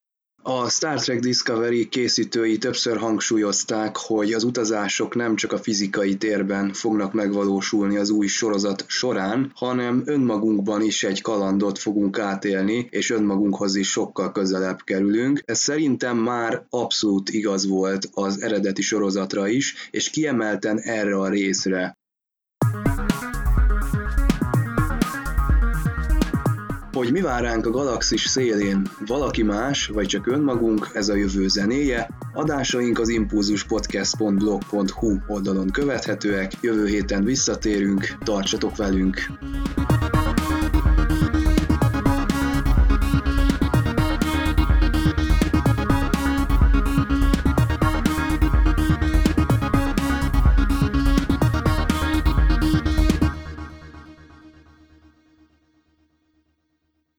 A Star Trek Discovery készítői többször hangsúlyozták, hogy az utazások nem csak a fizikai térben fognak megvalósulni az új sorozat során, hanem önmagunkban is egy kalandot fogunk átélni, és önmagunkhoz is sokkal közelebb kerülünk. Ez szerintem már abszolút igaz volt az eredeti sorozatra is, és kiemelten erre a részre. Hogy mi vár ránk a galaxis szélén, valaki más, vagy csak önmagunk, ez a jövő zenéje. Adásaink az impulzuspodcast.blog.hu oldalon követhetőek, jövő héten visszatérünk, tartsatok velünk!